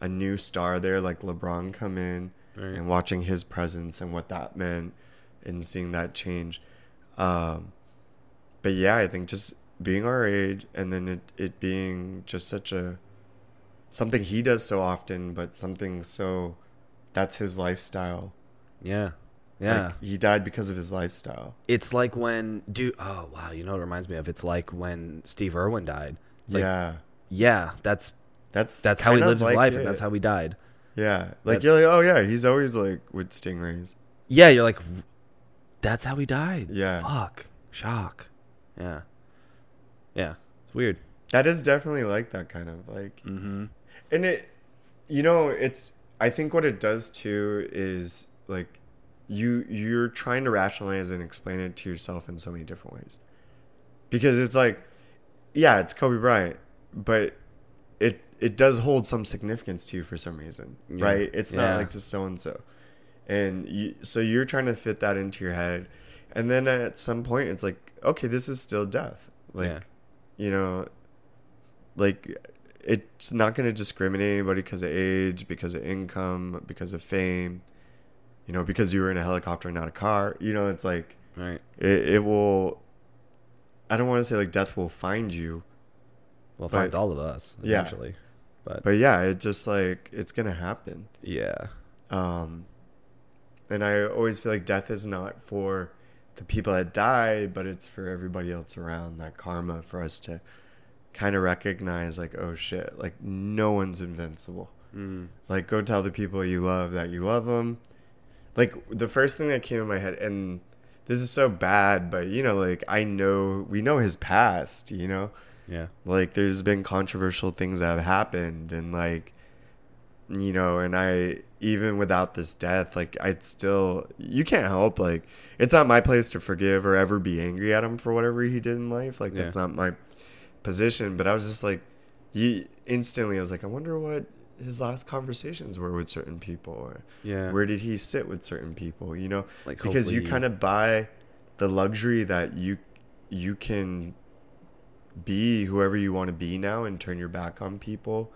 a new star there like LeBron come in Right. and watching his presence and what that meant and seeing that change. Um but yeah, I think just being our age and then it, it being just such a something he does so often, but something so that's his lifestyle. Yeah, yeah. Like, he died because of his lifestyle. it's like when dude. Oh wow, you know what it reminds me of? It's like when Steve Irwin died. Like, yeah. Yeah, that's That's that's how he lived his like life, it. and that's how he died. Yeah. Like That's- you're like, oh yeah, he's always like with stingrays. Yeah, you're like, that's how he died. Yeah. Fuck. Shock. Yeah. Yeah. It's weird. That is definitely like that kind of like Mm-hmm. and it you know, it's I think what it does too is like you you're trying to rationalize and explain it to yourself in so many different ways. Because it's like yeah, it's Kobe Bryant, but it it does hold some significance to you for some reason, Yeah. right? It's Yeah. not like just so and so. And you, so you're trying to fit that into your head. And then at some point it's like, okay, this is still death. Like Yeah. You know, like it's not going to discriminate anybody because of age, because of income, because of fame, you know, because you were in a helicopter, not a car. You know, it's like Right. it, it will. I don't want to say like death will find you, Well, it But- finds all of us Yeah. But, but yeah, it just like it's gonna happen. yeah. Um, and I always feel like death is not for the people that die, but it's for everybody else around. That karma for us to kind of recognize, like, oh shit, like no one's invincible. Mm. Like, go tell the people you love that you love them. Like, the first thing that came in my head, and this is so bad, but you know, like, I know, we know his past, you know? Yeah. Like, there's been controversial things that have happened, and like, you know, and I, even without this death, like, I'd still, you can't help, like, it's not my place to forgive or ever be angry at him for whatever he did in life. Like, Yeah. that's not my position, but I was just like, you instantly, I was like, I wonder what his last conversations were with certain people, or Yeah. where did he sit with certain people, you know? Like, because you kind of buy the luxury that you you can be whoever you want to be now and turn your back on people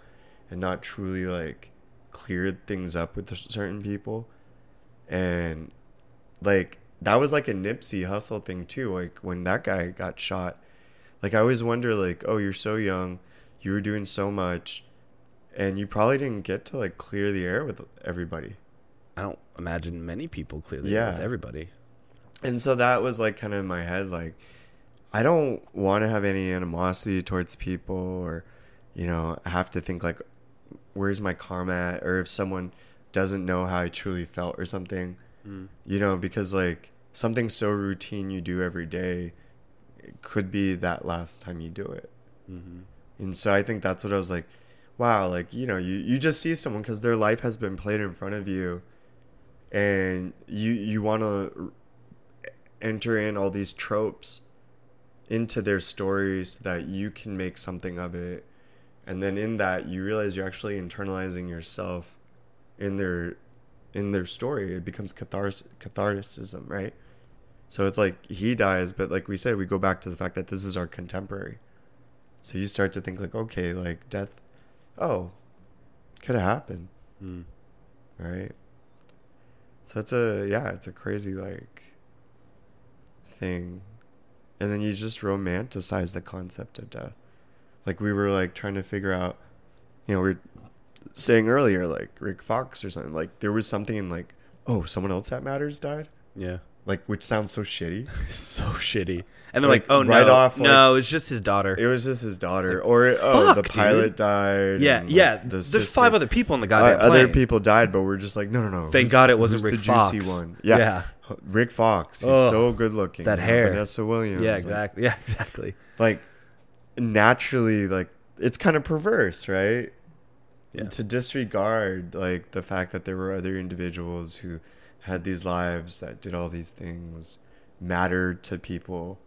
and not truly like clear things up with certain people and like that was like a Nipsey Hussle thing too like when that guy got shot like I always wonder like oh you're so young you were doing so much and you probably didn't get to like clear the air with everybody I don't imagine many people clearly Yeah. with everybody. And so that was like kind of in my head, like, I don't want to have any animosity towards people or, you know, have to think like, where's my karma at? Or if someone doesn't know how I truly felt or something, Mm. you know, because like something so routine you do every day it could be that last time you do it. Mm-hmm. And so I think that's what I was like, wow, like, you know, you, you just see someone because their life has been played in front of you and you, you want to enter in all these tropes into their stories so that you can make something of it. And then in that, you realize you're actually internalizing yourself in their in their story. It becomes cathars- catharticism, right? So it's like he dies, but like we said, we go back to the fact that this is our contemporary. So you start to think like, okay, like death, oh, could have happened, Mm. right? So it's a yeah, it's a crazy like thing, and then you just romanticize the concept of death. Like we were like trying to figure out, you know, we are saying earlier like Rick Fox or something. Like there was something in like, oh, someone else that matters died. Yeah. like which sounds so shitty. so shitty. And they're Like, like, "Oh right no, off, no, it's just his daughter." It was just his daughter, or oh, the pilot dude. died. yeah, and, yeah. the There's sister- five other people in the Uh, goddamn other people died, but we're just like, no, no, no. Thank God it wasn't Rick the juicy one. Yeah. Yeah. Rick Fox. He's Ugh, so good looking. that hair. Vanessa Williams. Yeah, like- exactly. Yeah, exactly. Like, naturally, like it's kind of perverse, right? Yeah. To disregard like the fact that there were other individuals who had these lives that did all these things, mattered to people,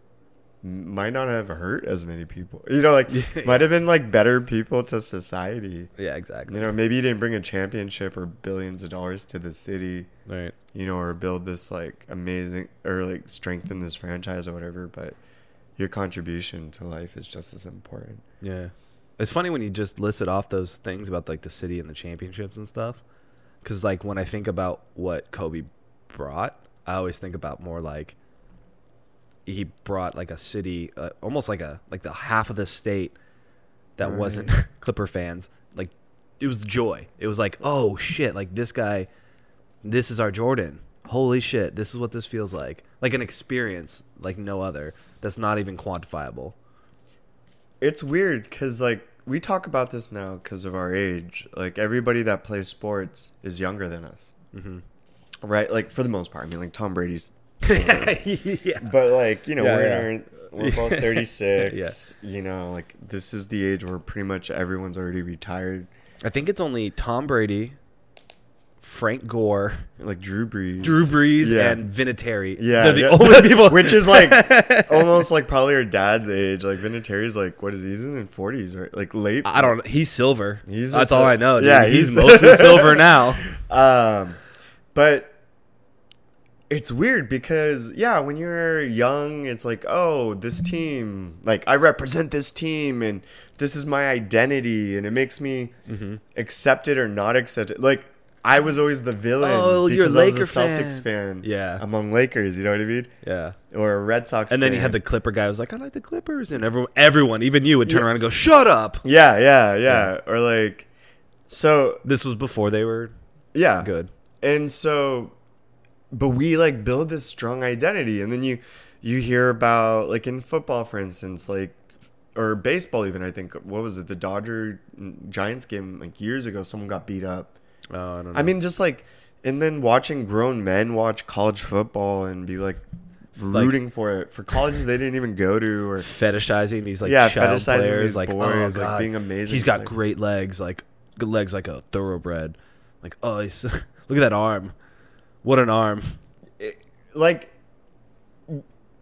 might not have hurt as many people. You know, like Yeah. might have been like better people to society. Yeah, exactly. You know, maybe you didn't bring a championship or billions of dollars to the city, Right. you know, or build this like amazing or like strengthen this franchise or whatever, but your contribution to life is just as important. Yeah. It's funny when you just listed off those things about like the city and the championships and stuff. Cuz like when I think about what Kobe brought, I always think about more like he brought like a city uh, almost like a like the half of the state that Right. wasn't Clipper fans. Like it was joy. It was like, "Oh shit, like this guy this is our Jordan. Holy shit, this is what this feels like." Like an experience like no other that's not even quantifiable. It's weird because like we talk about this now because of our age. Like everybody that plays sports is younger than us, Mhm. right? Like for the most part. I mean, like Tom Brady's, yeah. but like you know Yeah, we're yeah. in our, we're both thirty six. You know, like this is the age where pretty much everyone's already retired. I think it's only Tom Brady, Frank Gore, Like Drew Brees, Drew Brees, Yeah. and Vinatieri. Yeah, They're the yeah. only people. which is like almost like probably her dad's age. Like Vinatieri's like what is he? He's in his forties, right? Like late. I don't. He's silver. He's That's sil- all I know. Dude. Yeah, he's, he's- mostly silver now. Um, but it's weird because yeah, when you're young, it's like oh, this team, like I represent this team, and this is my identity, and it makes me Mm-hmm. accepted or not accepted. Like I was always the villain. Oh, you're a because I was Laker Celtics fan. Yeah. among Lakers, you know what I mean, Yeah. or a Red Sox. And then you had the Clipper guy. who was like, I like the Clippers, and everyone, everyone, even you, would turn Yeah. around and go, "Shut up." yeah, yeah, yeah, or like so This was before they were yeah, good. and so but we like build this strong identity and then you you hear about like in football for instance like or baseball even i think what was it the dodger mm, giants game like years ago someone got beat up Oh, I don't know. i mean just like and then watching grown men watch college football and be like rooting for it for colleges they didn't even go to or fetishizing these like Yeah, child fetishizing players, these like boys, oh, like, being amazing, He's got like- great legs, like good legs, like a thoroughbred. Like oh, he's, look at that arm. What an arm. like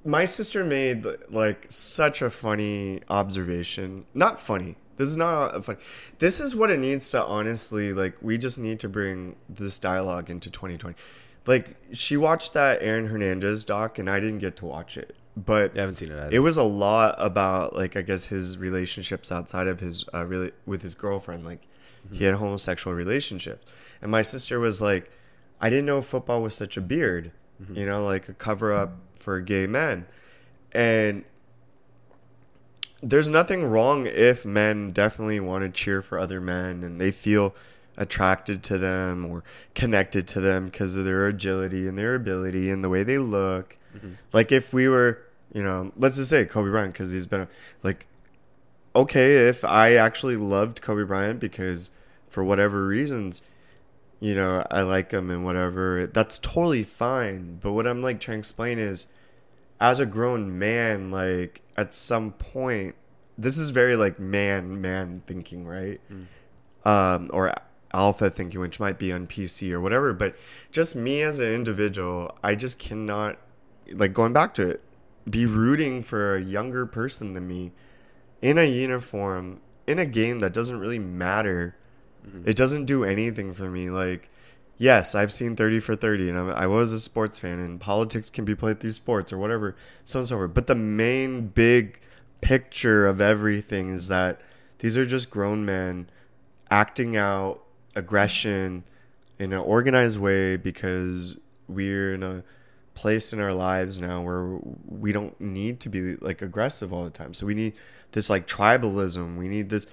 my sister made like such a funny observation not funny this is not a funny this is what it needs to honestly like we just need to bring this dialogue into 2020 like she watched that aaron hernandez doc and i didn't get to watch it but I haven't seen it. Either. it was a lot about like I guess his relationships outside of his uh, really with his girlfriend. Like he had homosexual relationships, and my sister was like, I didn't know football was such a beard, you know, like a cover up for gay men, and there's nothing wrong if men definitely want to cheer for other men and they feel attracted to them or connected to them because of their agility and their ability and the way they look. Mm-hmm. Like if we were, you know, let's just say Kobe Bryant because he's been a, like, okay, if I actually loved Kobe Bryant because for whatever reasons, you know, I like him and whatever, that's totally fine. But what I'm like trying to explain is, as a grown man, like at some point, this is very like man man thinking, right? Um, or alpha thinking, which might be on PC or whatever. But just me as an individual, I just cannot, like going back to it, be rooting for a younger person than me in a uniform in a game that doesn't really matter. It doesn't do anything for me. Like, yes, I've seen 30 for 30, and I'm, I was a sports fan, and politics can be played through sports or whatever, so on and so forth. But the main big picture of everything is that these are just grown men acting out aggression in an organized way because we're in a place in our lives now where we don't need to be like aggressive all the time. So we need this like tribalism. We need this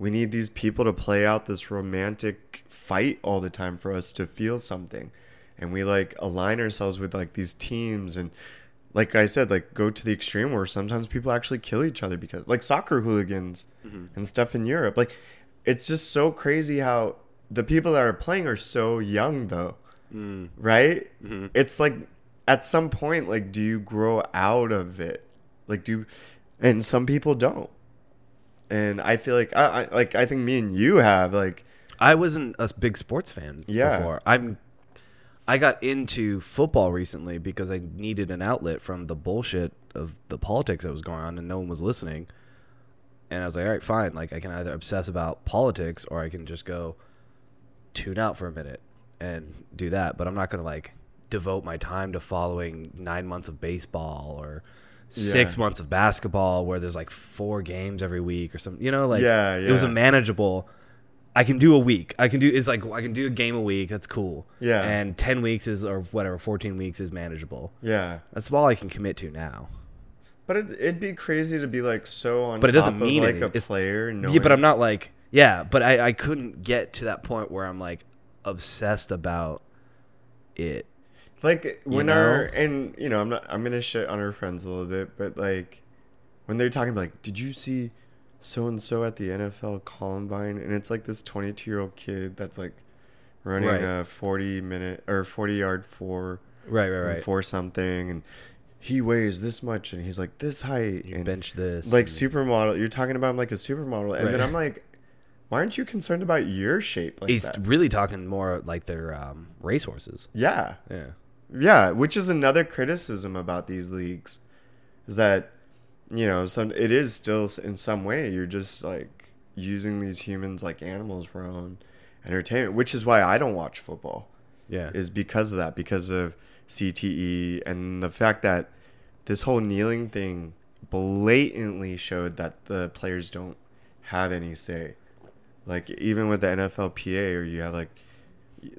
we need these people to play out this romantic fight all the time for us to feel something. and we like align ourselves with like these teams and like I said, like go to the extreme where sometimes people actually kill each other because like soccer hooligans mm-hmm. and stuff in Europe. Like it's just so crazy how the people that are playing are so young though. Mm. Right? Mm-hmm. It's like at some point like do you grow out of it? Like do and some people don't. And I feel like I, I like I think me and you have like I wasn't a big sports fan Yeah. before. I'm I got into football recently because I needed an outlet from the bullshit of the politics that was going on and no one was listening. And I was like, all right, fine. Like I can either obsess about politics or I can just go tune out for a minute and do that. But I'm not gonna like devote my time to following nine months of baseball or six Yeah. months of basketball where there's like four games every week or something. You know, like Yeah, it was a manageable. I can do a week. I can do it's like I can do a game a week. That's cool. Yeah. And ten weeks is or whatever, fourteen weeks is manageable. yeah. That's all I can commit to now. But it, it'd be crazy to be like so on But it top doesn't mean like a it's- player. Yeah, but I'm not like yeah, but I I couldn't get to that point where I'm like obsessed about it. Like when know? our and you know I'm not I'm gonna shit on our friends a little bit, but like when they're talking like, did you see so and so at the NFL Combine? And it's like this 22 year old kid that's like running Right. a 40 minute or 40 yard four Right, right, right. for something, and he weighs this much, and he's like this height, You and bench this. like supermodel. You're talking about him like a supermodel, and then I'm like, why aren't you concerned about your shape like he's that? really talking more like their um, racehorses. Yeah, Yeah. Yeah. Which is another criticism about these leagues, is that you know some it is still in some way you're just like using these humans like animals for own entertainment, which is why I don't watch football. Yeah. is because of that, because of CTE and the fact that this whole kneeling thing blatantly showed that the players don't have any say. Like even with the NFLPA, or you have like,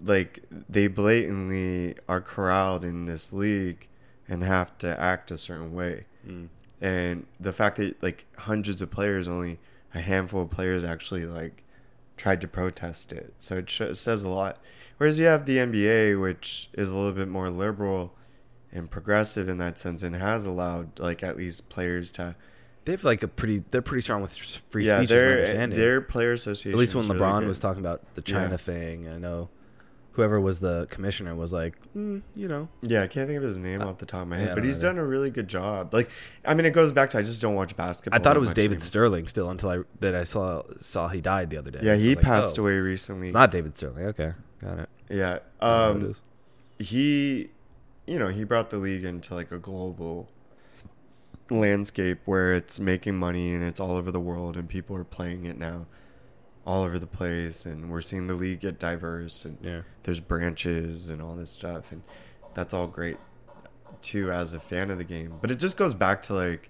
like they blatantly are corralled in this league and have to act a certain way. Mm. And the fact that like hundreds of players, only a handful of players actually like tried to protest it. So it, sh- it says a lot. Whereas you have the NBA, which is a little bit more liberal and progressive in that sense, and has allowed like at least players to They have like a pretty. They're pretty strong with free yeah speech. my their their player association. At least when LeBron good. was talking about the Yeah. China thing, I know whoever was the commissioner was like, mm, you know, Yeah, I can't think of his name Uh, off the top of my head, don't but he's either. done a really good job. Like, I mean, it goes back to I just don't watch basketball. I thought it was David anymore. Sterling still until I that I saw saw he died the other day. Yeah, he like, passed oh, away recently. It's not David Sterling. Okay, got it. yeah, who it um, he, you know, he brought the league into like a global landscape where it's making money and it's all over the world and people are playing it now, all over the place, and we're seeing the league get diverse and yeah, there's branches and all this stuff and that's all great too as a fan of the game but it just goes back to like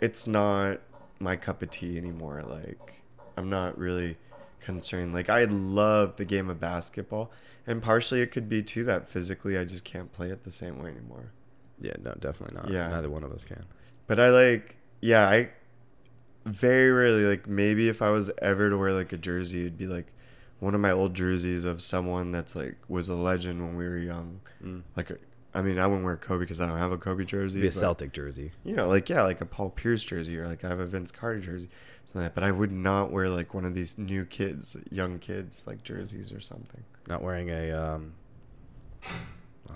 it's not my cup of tea anymore like i'm not really concerned like i love the game of basketball and partially it could be too that physically i just can't play it the same way anymore yeah, no, definitely not. Yeah. neither one of us can. but i like yeah i very rarely like maybe if i was ever to wear like a jersey it'd be like one of my old jerseys of someone that's like was a legend when we were young Mm. like I mean I wouldn't wear Kobe because I don't have a Kobe jersey. Be a but, Celtic jersey. You know, like yeah, like a Paul Pierce jersey or like I have a Vince Carter jersey, something like that. But I would not wear like one of these new kids, young kids, like jerseys or something. Not wearing a um,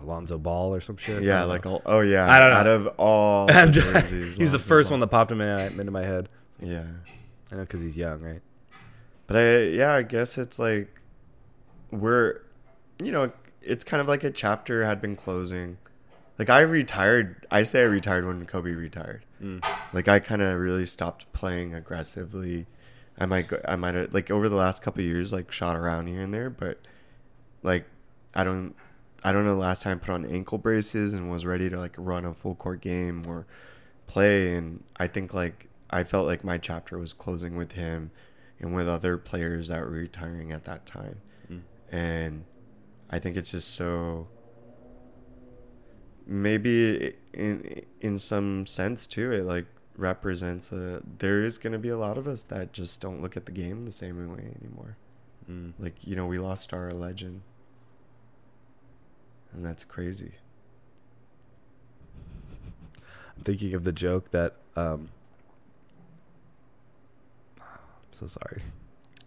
Alonzo Ball or some shit. Yeah, like all, oh yeah, I don't know. Out of all the jerseys, he's the first Ball. one that popped in my, into my head. Yeah, I know because he's young, right? but I yeah I guess it's like we're, you know, it's kind of like a chapter had been closing. Like I retired. I say I retired when Kobe retired. Mm. Like I kind of really stopped playing aggressively. I might go, I might have like over the last couple of years like shot around here and there, but like I don't I don't know the last time I put on ankle braces and was ready to like run a full court game or play and I think like I felt like my chapter was closing with him and with other players that were retiring at that time. Mm. And I think it's just so maybe in in some sense too it like represents a there is going to be a lot of us that just don't look at the game the same way anymore Mm. like you know we lost our legend and that's crazy. I'm thinking of the joke that um I'm so sorry.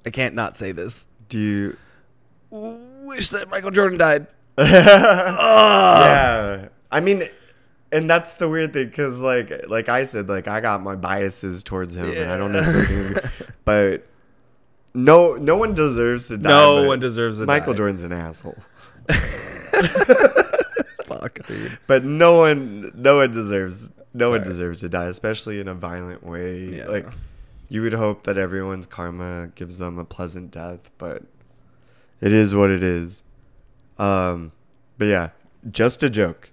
I can't not say this. Do you? Wish that Michael Jordan died. yeah, I mean, and that's the weird thing because, like, like I said, like I got my biases towards him, and I don't Yeah. necessarily, but no, no one deserves to die. No one deserves to Michael die. Jordan's an asshole, Fuck, dude. but no one, no one deserves, no one deserves to die, especially in a violent way. Yeah. Like, you would hope that everyone's karma gives them a pleasant death, but it is what it is. Um, but yeah, just a joke,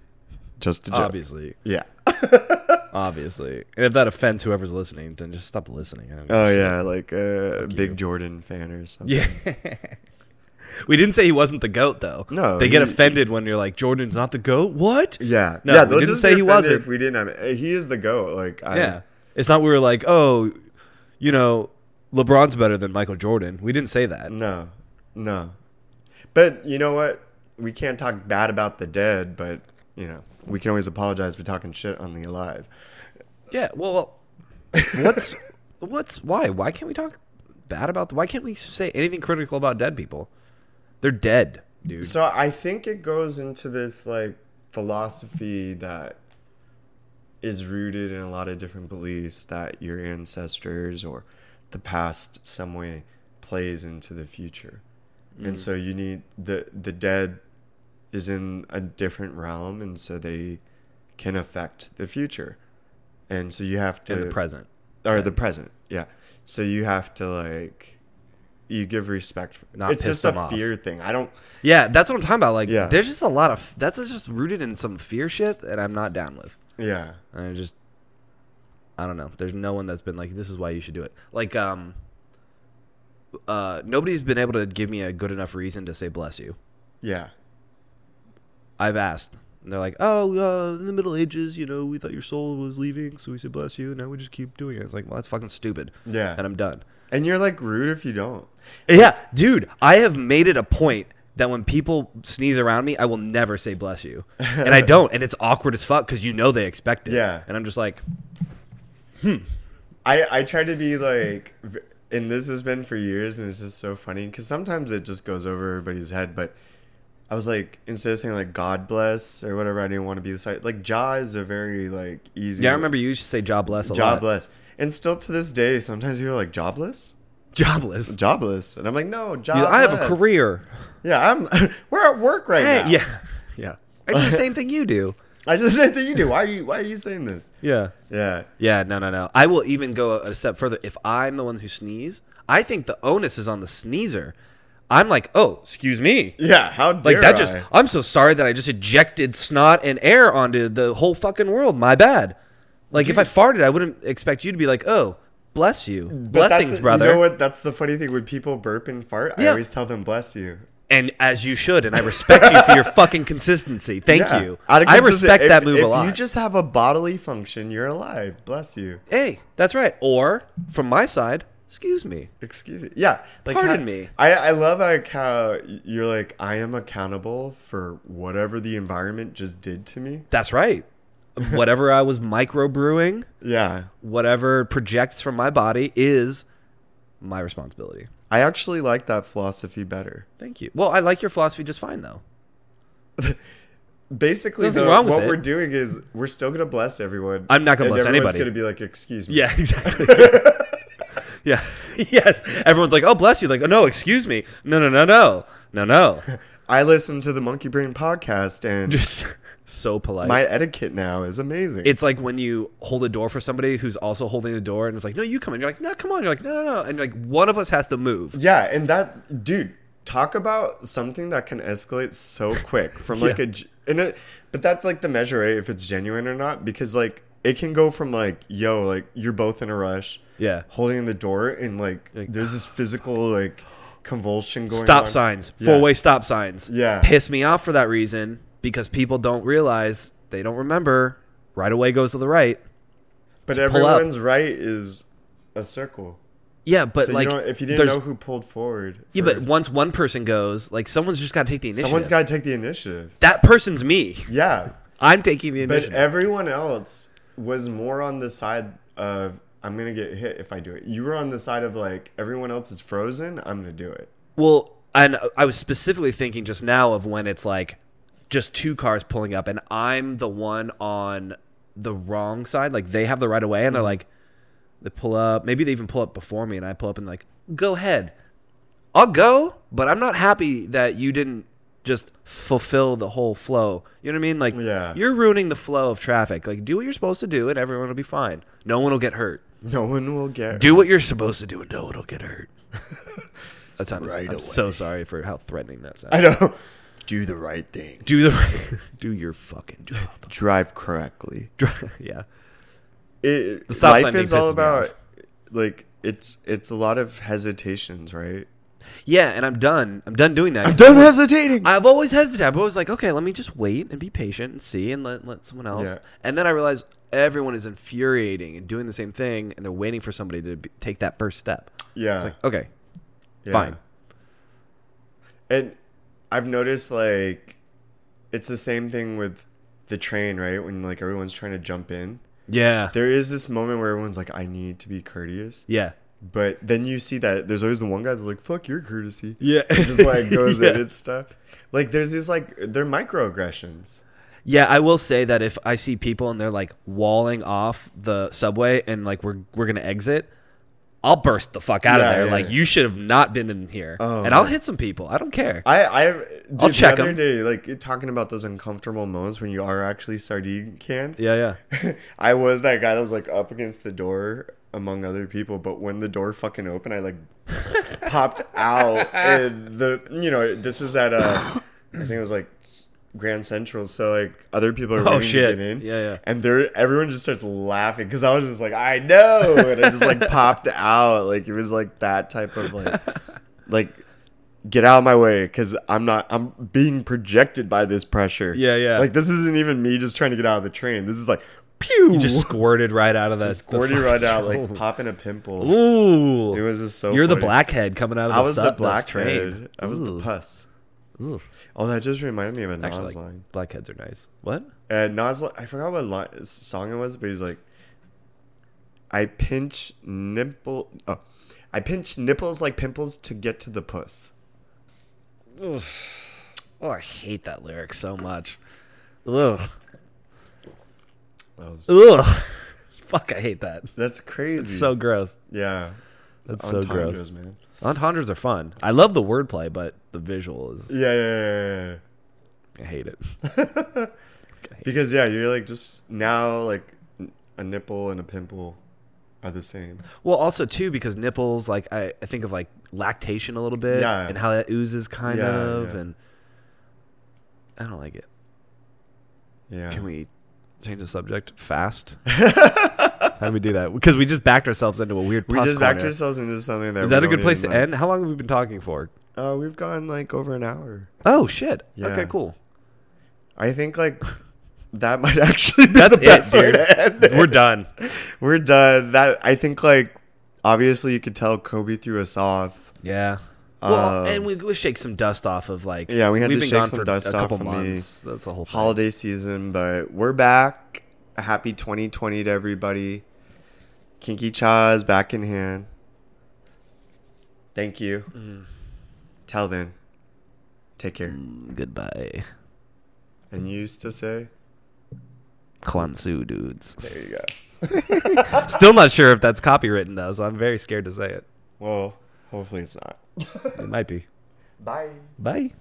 just a joke. Obviously. Yeah. Obviously. And if that offends whoever's listening, then just stop listening. Oh yeah, like a big you. Jordan fan or something. Yeah. we didn't say he wasn't the goat though. No, They get he- offended when you're like Jordan's not the goat. What? Yeah. No, yeah, we didn't just say he wasn't. If we didn't have. He is the goat. Like I, yeah. It's not we were like, "Oh, you know, LeBron's better than Michael Jordan." We didn't say that. No. No. But you know what? We can't talk bad about the dead, but you know, we can always apologize for talking shit on the alive. Yeah, well, what's what's why? Why can't we talk bad about why can't we say anything critical about dead people? They're dead, dude. So I think it goes into this like philosophy that is rooted in a lot of different beliefs that your ancestors or the past some way plays into the future. And mm. so you need the the dead is in a different realm and so they can affect the future. And so you have to in the present. or the present. Yeah. So you have to like you give respect. For, Not it's just a off. fear thing. I don't Yeah, that's what I'm talking about. Like, Yeah. there's just a lot of that's just rooted in some fear shit that I'm not down with. Yeah. And I just, I don't know. There's no one that's been like, this is why you should do it. Like, um, uh, nobody's been able to give me a good enough reason to say bless you. Yeah. I've asked. And they're like, oh, uh, in the Middle Ages, you know, we thought your soul was leaving, so we said bless you. And now we just keep doing it. It's like, well, that's fucking stupid. Yeah. And I'm done. And you're like rude if you don't. Yeah, dude, I have made it a point that when people sneeze around me, I will never say bless you. And I don't. And it's awkward as fuck because you know they expect it. Yeah. And I'm just like, hmm. I I try to be like, and this has been for years, and it's just so funny because sometimes it just goes over everybody's head. But I was like, instead of saying like God bless or whatever, I didn't want to be the side. Like Jaw is a very like easy. yeah, I remember you used to say job bless a lot. jobless, and still to this day, sometimes people are like jobless, Jobless. jobless, and I'm like, no, Dude, jobless. I have a career. Yeah, I'm. we're at work right Hey, now. yeah. Yeah. I do the same thing you do. I just said that you do. Why are you Why are you saying this? Yeah. Yeah. Yeah, no, no, no. I will even go a step further. If I'm the one who sneezes, I think the onus is on the sneezer. I'm like, oh, excuse me. Yeah. How dare Like that I? just I'm so sorry that I just ejected snot and air onto the whole fucking world. My bad. Like if I farted, I wouldn't expect you to be like, "Oh, bless you. But Blessings, brother." You know what? That's the funny thing. When people burp and fart, I always tell them "bless you." And as you should, and I respect you for your fucking consistency. Thank Yeah. you. I respect if- that move a lot. you just have a bodily function, you're alive. Bless you. hey, that's right. Or from my side, excuse me. Excuse me. Yeah. Like Pardon how- me. I I love like how you're like I am accountable for whatever the environment just did to me. That's right. Whatever I was microbrewing, Yeah. whatever projects from my body is my responsibility. I actually like that philosophy better. Thank you. Well, I like your philosophy just fine though. Basically, though, what it. we're doing is we're still gonna bless everyone. I'm not gonna bless everyone's anybody. gonna be like, "Excuse me." Yeah, exactly. yeah. yes. Everyone's like, "Oh, bless you." Like, "Oh, no, excuse me." No, no, no, no. No, no. I listen to the Monkey Brain podcast, and Just so polite. my etiquette now is amazing. it's like when you hold a door for somebody who's also holding the door and it's like, "No, you come in." You're like, "No, come on." You're like, "No, no, no." And like one of us has to move. yeah, and that dude, talk about something that can escalate so quick from like Yeah. a, and it, but that's like the measure, right? If it's genuine or not, because like it can go from like, yo, like you're both in a rush, Yeah. holding the door, and like, Like, there's this physical like convulsion going Stop on. signs, Yeah. four way stop signs. Yeah. Piss me off for that reason because people don't realize, they don't remember. Right away goes to the right. But everyone's right is a circle. Yeah, but so like you if you didn't know who pulled forward, yeah, but once one person goes, like someone's just got to take the initiative. someone's got to take the initiative. that person's me. Yeah, I'm taking the initiative. but everyone else was more on the side of I'm gonna get hit if I do it. You were on the side of like everyone else is frozen. I'm gonna do it. Well, and I was specifically thinking just now of when it's like just two cars pulling up, and I'm the one on the wrong side. Like they have the right of way, and they're mm-hmm. like, they pull up. Maybe they even pull up before me, and I pull up and like, go ahead. I'll go, but I'm not happy that you didn't just fulfill the whole flow. You know what I mean? Like, Yeah. you're ruining the flow of traffic. Like, do what you're supposed to do, and everyone will be fine. No one will get hurt. No one will get. Do what you're supposed to do, and no one will get hurt. That sounded. Right I'm away. so sorry for how threatening that sounds. I know. Do the right thing. do the do your fucking job. Drive correctly. yeah. It, The stop sign life thing is all me about like it's it's a lot of hesitations, right? Yeah, and I'm done. I'm done doing that. I'm done hesitating. I've always hesitated. I've always like, okay, let me just wait and be patient and see and let let someone else. Yeah. And then I realize everyone is infuriating and doing the same thing, and they're waiting for somebody to be, take that first step. yeah. It's like, okay, yeah. fine. And I've noticed like it's the same thing with the train, right? When like everyone's trying to jump in. yeah, There is this moment where everyone's like, I need to be courteous. yeah, But then you see that there's always the one guy that's like, fuck your courtesy. yeah. And just like goes yeah. in and stuff. Like there's these like they're microaggressions. Yeah, I will say that if I see people and they're like walling off the subway and like we're we're gonna exit, I'll burst the fuck out Yeah, of there. yeah, like yeah. you should have not been in here, Oh, and I'll hit some people. I don't care. I I dude, I'll check the other 'em. day, like talking about those uncomfortable moments when you are actually sardine canned. yeah, yeah. I was that guy that was like up against the door among other people, but when the door fucking opened, I like popped out. And the you know this was at a I think it was like Grand Central, so like other people are Oh, waiting shit. to get in. Yeah, yeah. And there, everyone just starts laughing because I was just like, I know, and I just like popped out. Like it was like that type of like, like get out of my way because I'm not. I'm being projected by this pressure. Yeah, yeah. Like this isn't even me just trying to get out of the train. This is like, pew, You just squirted right out of that. just squirted right out, like popping a pimple. Ooh, It was just so. you're the blackhead coming out of the I was the sub- this blackhead. train. I was Ooh. the pus. Ooh. Oh, that just reminded me of a Nas Actually, like, line. blackheads are nice. What? And Nas, I forgot what line, song it was, but he's like, "I pinch nipple, oh, I pinch nipples like pimples to get to the puss." Oh, I hate that lyric so much. Ugh. That was, Ugh. Fuck, I hate that. that's crazy. It's so gross. yeah, That's so gross. Entendres, Entendres are fun. I love the wordplay, but the visual is. Yeah, yeah, yeah, yeah, I hate it. Because yeah, you're like just now like a nipple and a pimple are the same. Well, also too because nipples, like I, I think of like lactation a little bit, Yeah. and how that oozes kind Yeah, of, yeah. and I don't like it. Yeah. Can we change the subject fast? how do we do that? Because we just backed ourselves into a weird. We just backed corner. ourselves into something that Is that a good place to end? How long have we been talking for? Uh, we've gone like over an hour. Oh shit! Yeah. Okay, cool. I think like that might actually be That's the best it, way to end it. We're done. We're done. That I think like obviously you could tell Kobe threw us off. Yeah. Well, Um, and we, we shake some dust off of like. Yeah, we had we've to shake some dust off from the. That's the whole thing. holiday season, but we're back. Happy 2020 to everybody. Kinky Cha is back in hand. Thank you. Mm. Till then, take care. Mm, Goodbye, And you used to say, Kwansu dudes. there you go. Still not sure if that's copywritten though, so I'm very scared to say it. Well, hopefully it's not. It might be. Bye. Bye.